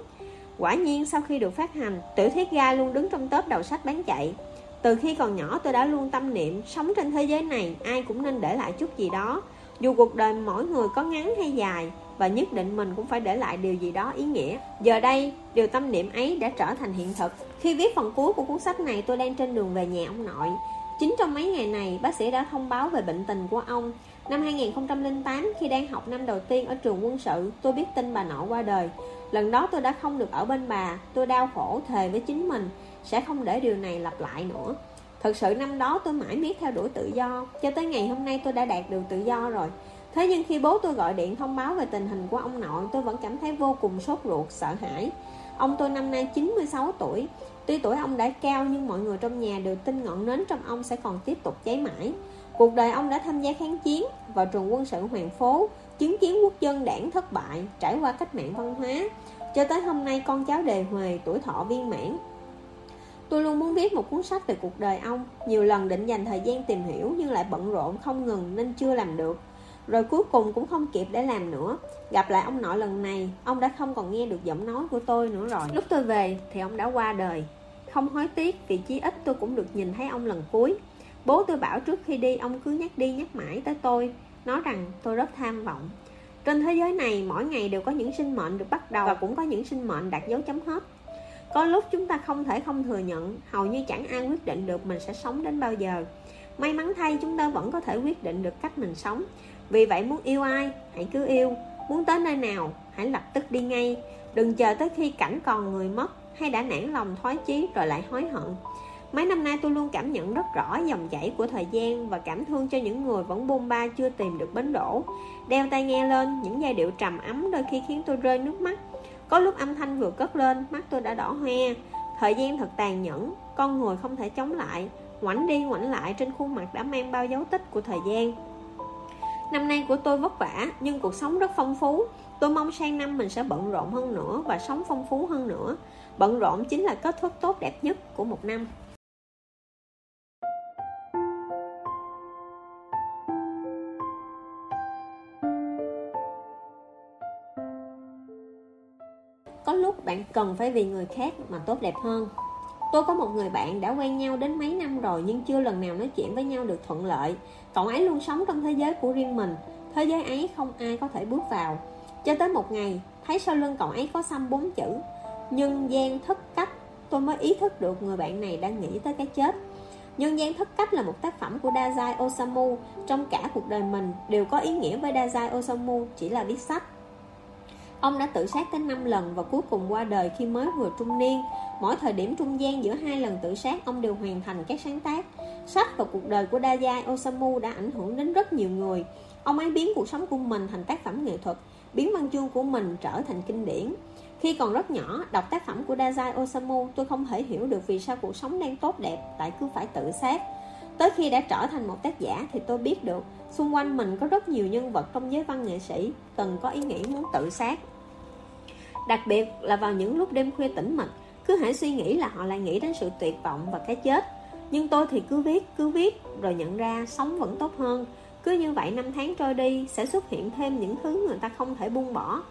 Quả nhiên sau khi được phát hành, tiểu thuyết ga luôn đứng trong top đầu sách bán chạy. Từ khi còn nhỏ tôi đã luôn tâm niệm sống trên thế giới này ai cũng nên để lại chút gì đó. Dù cuộc đời mỗi người có ngắn hay dài và nhất định mình cũng phải để lại điều gì đó ý nghĩa. Giờ đây, điều tâm niệm ấy đã trở thành hiện thực. Khi viết phần cuối của cuốn sách này tôi đang trên đường về nhà ông nội. Chính trong mấy ngày này, bác sĩ đã thông báo về bệnh tình của ông. Năm 2008, khi đang học năm đầu tiên ở trường quân sự, tôi biết tin bà nội qua đời. Lần đó tôi đã không được ở bên bà, tôi đau khổ thề với chính mình, sẽ không để điều này lặp lại nữa. Thật sự năm đó tôi mãi miết theo đuổi tự do, cho tới ngày hôm nay tôi đã đạt được tự do rồi. Thế nhưng khi bố tôi gọi điện thông báo về tình hình của ông nội, tôi vẫn cảm thấy vô cùng sốt ruột, sợ hãi. Ông tôi năm nay 96 tuổi, tuy tuổi ông đã cao nhưng mọi người trong nhà đều tin ngọn nến trong ông sẽ còn tiếp tục cháy mãi. Cuộc đời ông đã tham gia kháng chiến vào trường quân sự Hoàng Phố, chứng kiến quốc dân đảng thất bại, trải qua cách mạng văn hóa. Cho tới hôm nay con cháu đề huề, tuổi thọ viên mãn. Tôi luôn muốn viết một cuốn sách về cuộc đời ông, nhiều lần định dành thời gian tìm hiểu nhưng lại bận rộn không ngừng nên chưa làm được. Rồi cuối cùng cũng không kịp để làm nữa Gặp lại ông nội lần này Ông đã không còn nghe được giọng nói của tôi nữa rồi Lúc tôi về thì ông đã qua đời Không hối tiếc vì chí ít tôi cũng được nhìn thấy ông lần cuối Bố tôi bảo trước khi đi ông cứ nhắc đi nhắc mãi tới tôi. Nói rằng tôi rất tham vọng. Trên thế giới này mỗi ngày đều có những sinh mệnh được bắt đầu Và cũng có những sinh mệnh đặt dấu chấm hết. Có lúc chúng ta không thể không thừa nhận Hầu như chẳng ai quyết định được mình sẽ sống đến bao giờ. May mắn thay chúng ta vẫn có thể quyết định được cách mình sống. Vì vậy muốn yêu ai, hãy cứ yêu. Muốn tới nơi nào, hãy lập tức đi ngay. Đừng chờ tới khi cảnh còn người mất Hay đã nản lòng thoái chí rồi lại hối hận. Mấy năm nay tôi luôn cảm nhận rất rõ dòng chảy của thời gian và cảm thương cho những người vẫn bôn ba chưa tìm được bến đổ. Đeo tai nghe lên, những giai điệu trầm ấm đôi khi khiến tôi rơi nước mắt. Có lúc âm thanh vừa cất lên, mắt tôi đã đỏ hoe. Thời gian thật tàn nhẫn, con người không thể chống lại. Ngoảnh đi ngoảnh lại trên khuôn mặt đã mang bao dấu tích của thời gian. Năm nay của tôi vất vả, nhưng cuộc sống rất phong phú. Tôi mong sang năm mình sẽ bận rộn hơn nữa và sống phong phú hơn nữa. Bận rộn chính là kết thúc tốt đẹp nhất của một năm. Có lúc bạn cần phải vì người khác mà tốt đẹp hơn Tôi có một người bạn đã quen nhau đến mấy năm rồi nhưng chưa lần nào nói chuyện với nhau được thuận lợi. Cậu ấy luôn sống trong thế giới của riêng mình, thế giới ấy không ai có thể bước vào. Cho tới một ngày, thấy sau lưng cậu ấy có xăm bốn chữ, nhân gian thất cách, tôi mới ý thức được người bạn này đang nghĩ tới cái chết. Nhân gian thất cách là một tác phẩm của Dazai Osamu, trong cả cuộc đời mình đều có ý nghĩa với Dazai Osamu chỉ là viết sách. Ông đã tự sát tới 5 lần và cuối cùng qua đời khi mới vừa trung niên. Mỗi thời điểm trung gian giữa hai lần tự sát, ông đều hoàn thành các sáng tác. Sách và cuộc đời của Dazai Osamu đã ảnh hưởng đến rất nhiều người. Ông ấy biến cuộc sống của mình thành tác phẩm nghệ thuật, biến văn chương của mình trở thành kinh điển. Khi còn rất nhỏ, đọc tác phẩm của Dazai Osamu, tôi không thể hiểu được vì sao cuộc sống đang tốt đẹp lại cứ phải tự sát. Tới khi đã trở thành một tác giả thì tôi biết được xung quanh mình có rất nhiều nhân vật trong giới văn nghệ sĩ từng có ý nghĩ muốn tự sát. Đặc biệt là vào những lúc đêm khuya tĩnh mịch, cứ hãy suy nghĩ là họ lại nghĩ đến sự tuyệt vọng và cái chết. Nhưng tôi thì cứ viết, cứ viết, rồi nhận ra sống vẫn tốt hơn. Cứ như vậy năm tháng trôi đi, sẽ xuất hiện thêm những thứ người ta không thể buông bỏ.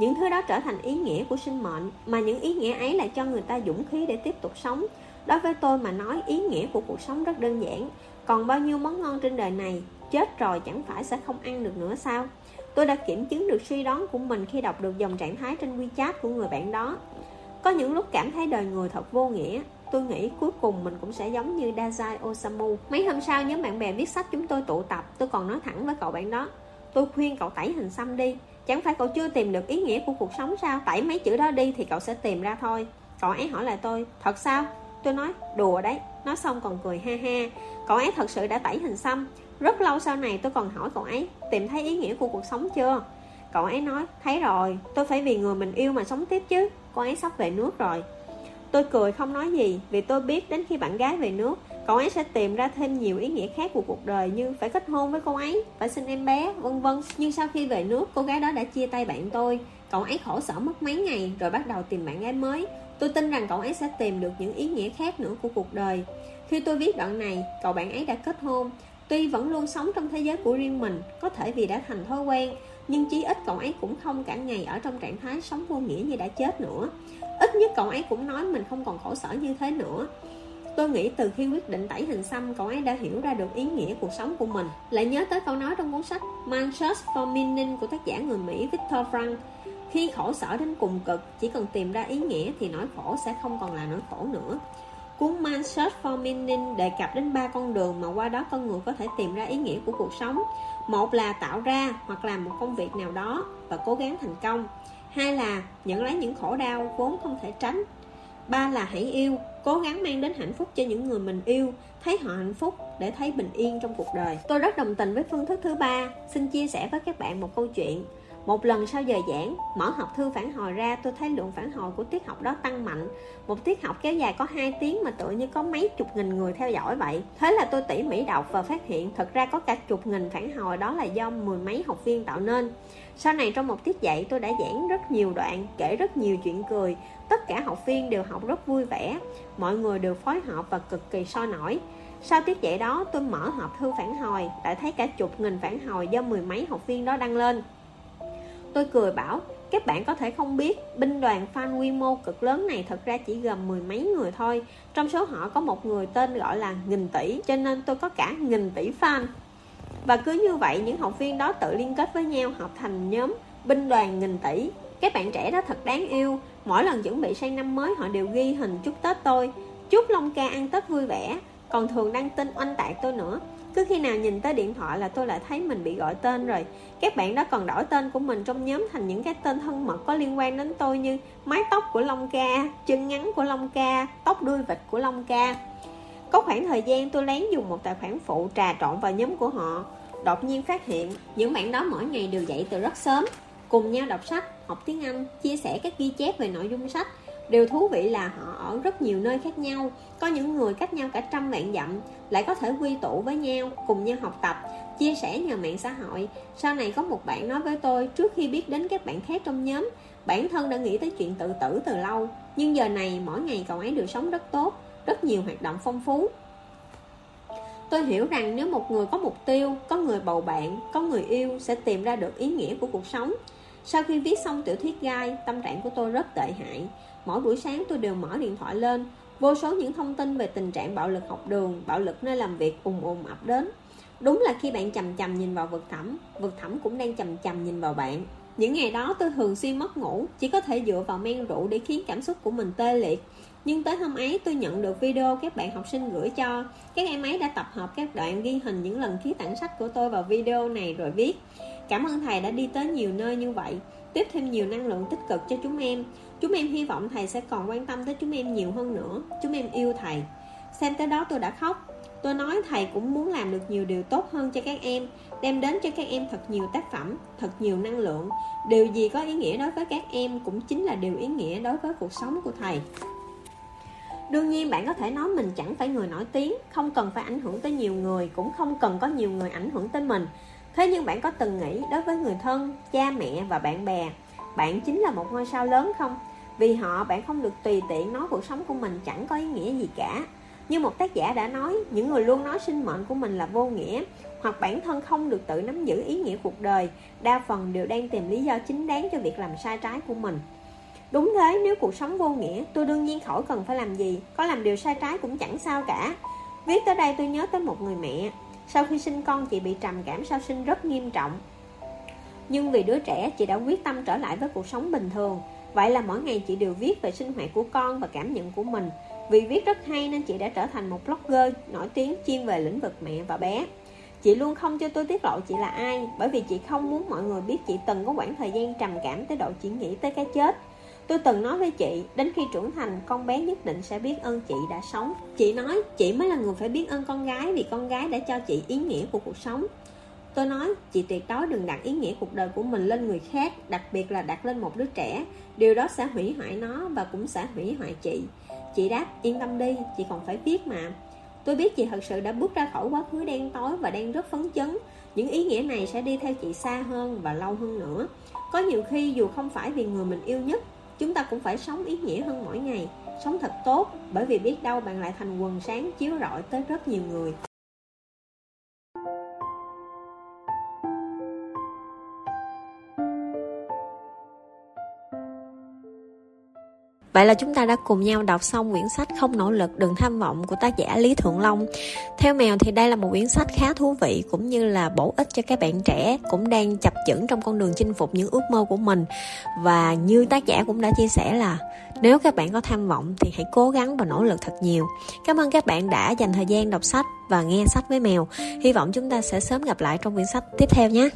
Những thứ đó trở thành ý nghĩa của sinh mệnh, mà những ý nghĩa ấy lại cho người ta dũng khí để tiếp tục sống. Đối với tôi mà nói, ý nghĩa của cuộc sống rất đơn giản. Còn bao nhiêu món ngon trên đời này, chết rồi chẳng phải sẽ không ăn được nữa sao? Tôi đã kiểm chứng được suy đoán của mình khi đọc được dòng trạng thái trên WeChat của người bạn đó. Có những lúc cảm thấy đời người thật vô nghĩa, Tôi nghĩ cuối cùng mình cũng sẽ giống như Dazai Osamu. Mấy hôm sau, nhóm bạn bè viết sách chúng tôi tụ tập, Tôi còn nói thẳng với cậu bạn đó. Tôi khuyên cậu tẩy hình xăm đi. Chẳng phải cậu chưa tìm được ý nghĩa của cuộc sống sao? Tẩy mấy chữ đó đi thì cậu sẽ tìm ra thôi. Cậu ấy hỏi lại tôi, Thật sao? Tôi nói, đùa đấy. Nói xong còn cười ha ha. Cậu ấy thật sự đã tẩy hình xăm. Rất lâu sau này tôi còn hỏi cậu ấy, Tìm thấy ý nghĩa của cuộc sống chưa? Cậu ấy nói, Thấy rồi, Tôi phải vì người mình yêu mà sống tiếp chứ, Cô ấy sắp về nước rồi. Tôi cười không nói gì, Vì tôi biết đến khi bạn gái về nước, Cậu ấy sẽ tìm ra thêm nhiều ý nghĩa khác của cuộc đời Như phải kết hôn với cô ấy, Phải sinh em bé, vân vân. Nhưng sau khi về nước, cô gái đó đã chia tay bạn tôi. Cậu ấy khổ sở mất mấy ngày, Rồi bắt đầu tìm bạn gái mới. Tôi tin rằng cậu ấy sẽ tìm được những ý nghĩa khác nữa của cuộc đời. Khi tôi viết đoạn này, Cậu bạn ấy đã kết hôn. Tuy vẫn luôn sống trong thế giới của riêng mình, Có thể vì đã thành thói quen, Nhưng chí ít cậu ấy cũng không cả ngày Ở trong trạng thái sống vô nghĩa như đã chết nữa. Ít nhất cậu ấy cũng nói mình không còn khổ sở như thế nữa. Tôi nghĩ từ khi quyết định tẩy hình xăm, Cậu ấy đã hiểu ra được ý nghĩa cuộc sống của mình. Lại nhớ tới câu nói trong cuốn sách Man Search for Meaning của tác giả người Mỹ Victor Frank, Khi khổ sở đến cùng cực, Chỉ cần tìm ra ý nghĩa thì nỗi khổ sẽ không còn là nỗi khổ nữa. Cuốn Man Search for Meaning đề cập đến ba con đường mà qua đó con người có thể tìm ra ý nghĩa của cuộc sống. Một là tạo ra hoặc làm một công việc nào đó và cố gắng thành công. Hai là nhận lấy những khổ đau vốn không thể tránh. Ba là hãy yêu, cố gắng mang đến hạnh phúc cho những người mình yêu, thấy họ hạnh phúc để thấy bình yên trong cuộc đời. Tôi rất đồng tình với phương thức thứ ba, xin chia sẻ với các bạn một câu chuyện. Một lần sau giờ giảng, mở hộp thư phản hồi ra tôi thấy lượng phản hồi của tiết học đó tăng mạnh. Một tiết học kéo dài có 2 tiếng mà tựa như có mấy chục nghìn người theo dõi vậy. Thế là tôi tỉ mỉ đọc và phát hiện thật ra có cả chục nghìn phản hồi đó là do mười mấy học viên tạo nên. Sau này trong một tiết dạy tôi đã giảng rất nhiều đoạn, kể rất nhiều chuyện cười. Tất cả học viên đều học rất vui vẻ, mọi người đều phối hợp và cực kỳ sôi nổi. Sau tiết dạy đó tôi mở hộp thư phản hồi, lại thấy cả chục nghìn phản hồi do mười mấy học viên đó đăng lên. Tôi cười bảo, các bạn có thể không biết, binh đoàn fan quy mô cực lớn này thật ra chỉ gồm mười mấy người thôi. Trong số họ có một người tên gọi là nghìn tỷ, cho nên tôi có cả nghìn tỷ fan. Và cứ như vậy, những học viên đó tự liên kết với nhau Học thành nhóm binh đoàn nghìn tỷ. Các bạn trẻ đó thật đáng yêu, mỗi lần chuẩn bị sang năm mới họ đều ghi hình chúc Tết tôi. Chúc Long ca ăn Tết vui vẻ, còn thường đăng tin oanh tạc tôi nữa. Cứ khi nào nhìn tới điện thoại là tôi lại thấy mình bị gọi tên rồi. Các bạn đó còn đổi tên của mình trong nhóm thành những cái tên thân mật có liên quan đến tôi như Mái tóc của Long Ca, chân ngắn của Long Ca, tóc đuôi vịt của Long Ca. Có khoảng thời gian tôi lén dùng một tài khoản phụ trà trộn vào nhóm của họ. Đột nhiên phát hiện những bạn đó mỗi ngày đều dậy từ rất sớm Cùng nhau đọc sách, học tiếng Anh, chia sẻ các ghi chép về nội dung sách. Điều thú vị là họ ở rất nhiều nơi khác nhau. Có những người cách nhau cả trăm vạn dặm, Lại có thể quy tụ với nhau, Cùng nhau học tập, Chia sẻ nhờ mạng xã hội. Sau này có một bạn nói với tôi, Trước khi biết đến các bạn khác trong nhóm, Bản thân đã nghĩ tới chuyện tự tử từ lâu. Nhưng giờ này mỗi ngày cậu ấy đều sống rất tốt, Rất nhiều hoạt động phong phú. Tôi hiểu rằng nếu một người có mục tiêu, Có người bầu bạn, Có người yêu Sẽ tìm ra được ý nghĩa của cuộc sống. Sau khi viết xong tiểu thuyết gai Tâm trạng của tôi rất tệ hại. Mỗi buổi sáng tôi đều mở điện thoại lên, Vô số những thông tin về tình trạng bạo lực học đường, Bạo lực nơi làm việc ùn ùn ập đến. Đúng là khi bạn chầm chầm nhìn vào vực thẳm Vực thẳm cũng đang chầm chầm nhìn vào bạn. Những ngày đó tôi thường xuyên mất ngủ, Chỉ có thể dựa vào men rượu để khiến cảm xúc của mình tê liệt. Nhưng tới hôm ấy tôi nhận được video các bạn học sinh gửi cho. Các em ấy đã tập hợp các đoạn ghi hình những lần ký tặng sách của tôi vào video này rồi viết. Cảm ơn thầy đã đi tới nhiều nơi như vậy. Tiếp thêm nhiều năng lượng tích cực cho chúng em. Chúng em hy vọng thầy sẽ còn quan tâm tới chúng em nhiều hơn nữa. Chúng em yêu thầy. Xem tới đó tôi đã khóc. Tôi nói thầy cũng muốn làm được nhiều điều tốt hơn cho các em, đem đến cho các em thật nhiều tác phẩm, thật nhiều năng lượng. Điều gì có ý nghĩa đối với các em cũng chính là điều ý nghĩa đối với cuộc sống của thầy. Đương nhiên bạn có thể nói mình chẳng phải người nổi tiếng, không cần phải ảnh hưởng tới nhiều người, cũng không cần có nhiều người ảnh hưởng tới mình. Thế nhưng bạn có từng nghĩ đối với người thân, cha mẹ và bạn bè, bạn chính là một ngôi sao lớn không? Vì họ, bạn không được tùy tiện nói cuộc sống của mình chẳng có ý nghĩa gì cả. Như một tác giả đã nói, những người luôn nói sinh mệnh của mình là vô nghĩa, hoặc bản thân không được tự nắm giữ ý nghĩa cuộc đời, đa phần đều đang tìm lý do chính đáng cho việc làm sai trái của mình. Đúng thế, nếu cuộc sống vô nghĩa, tôi đương nhiên khỏi cần phải làm gì, có làm điều sai trái cũng chẳng sao cả. Viết tới đây tôi nhớ tới một người mẹ. Sau khi sinh con, chị bị trầm cảm sau sinh rất nghiêm trọng. Nhưng vì đứa trẻ, chị đã quyết tâm trở lại với cuộc sống bình thường vậy là mỗi ngày chị đều viết về sinh hoạt của con và cảm nhận của mình. Vì viết rất hay nên chị đã trở thành một blogger nổi tiếng chuyên về lĩnh vực mẹ và bé. Chị luôn không cho tôi tiết lộ chị là ai, Bởi vì chị không muốn mọi người biết chị từng có khoảng thời gian trầm cảm tới độ chị nghĩ tới cái chết. Tôi từng nói với chị, Đến khi trưởng thành, con bé nhất định sẽ biết ơn chị đã sống. Chị nói, chị mới là người phải biết ơn con gái Vì con gái đã cho chị ý nghĩa của cuộc sống. Tôi nói, chị tuyệt đối đừng đặt ý nghĩa cuộc đời của mình lên người khác, Đặc biệt là đặt lên một đứa trẻ. Điều đó sẽ hủy hoại nó và cũng sẽ hủy hoại chị. Chị đáp, yên tâm đi, chị còn phải viết mà. Tôi biết chị thật sự đã bước ra khỏi quá khứ đen tối và đang rất phấn chấn. Những ý nghĩa này sẽ đi theo chị xa hơn và lâu hơn nữa. Có nhiều khi dù không phải vì người mình yêu nhất, Chúng ta cũng phải sống ý nghĩa hơn mỗi ngày. Sống thật tốt, Bởi vì biết đâu bạn lại thành quần sáng chiếu rọi tới rất nhiều người. Vậy là chúng ta đã cùng nhau đọc xong quyển sách Không nỗ lực, đừng tham vọng của tác giả Lý Thượng Long. Theo Mèo thì đây là một quyển sách khá thú vị cũng như là bổ ích cho các bạn trẻ cũng đang chập chững trong con đường chinh phục những ước mơ của mình. Và như tác giả cũng đã chia sẻ là nếu các bạn có tham vọng thì hãy cố gắng và nỗ lực thật nhiều. Cảm ơn các bạn đã dành thời gian đọc sách và nghe sách với Mèo. Hy vọng chúng ta sẽ sớm gặp lại trong quyển sách tiếp theo nhé.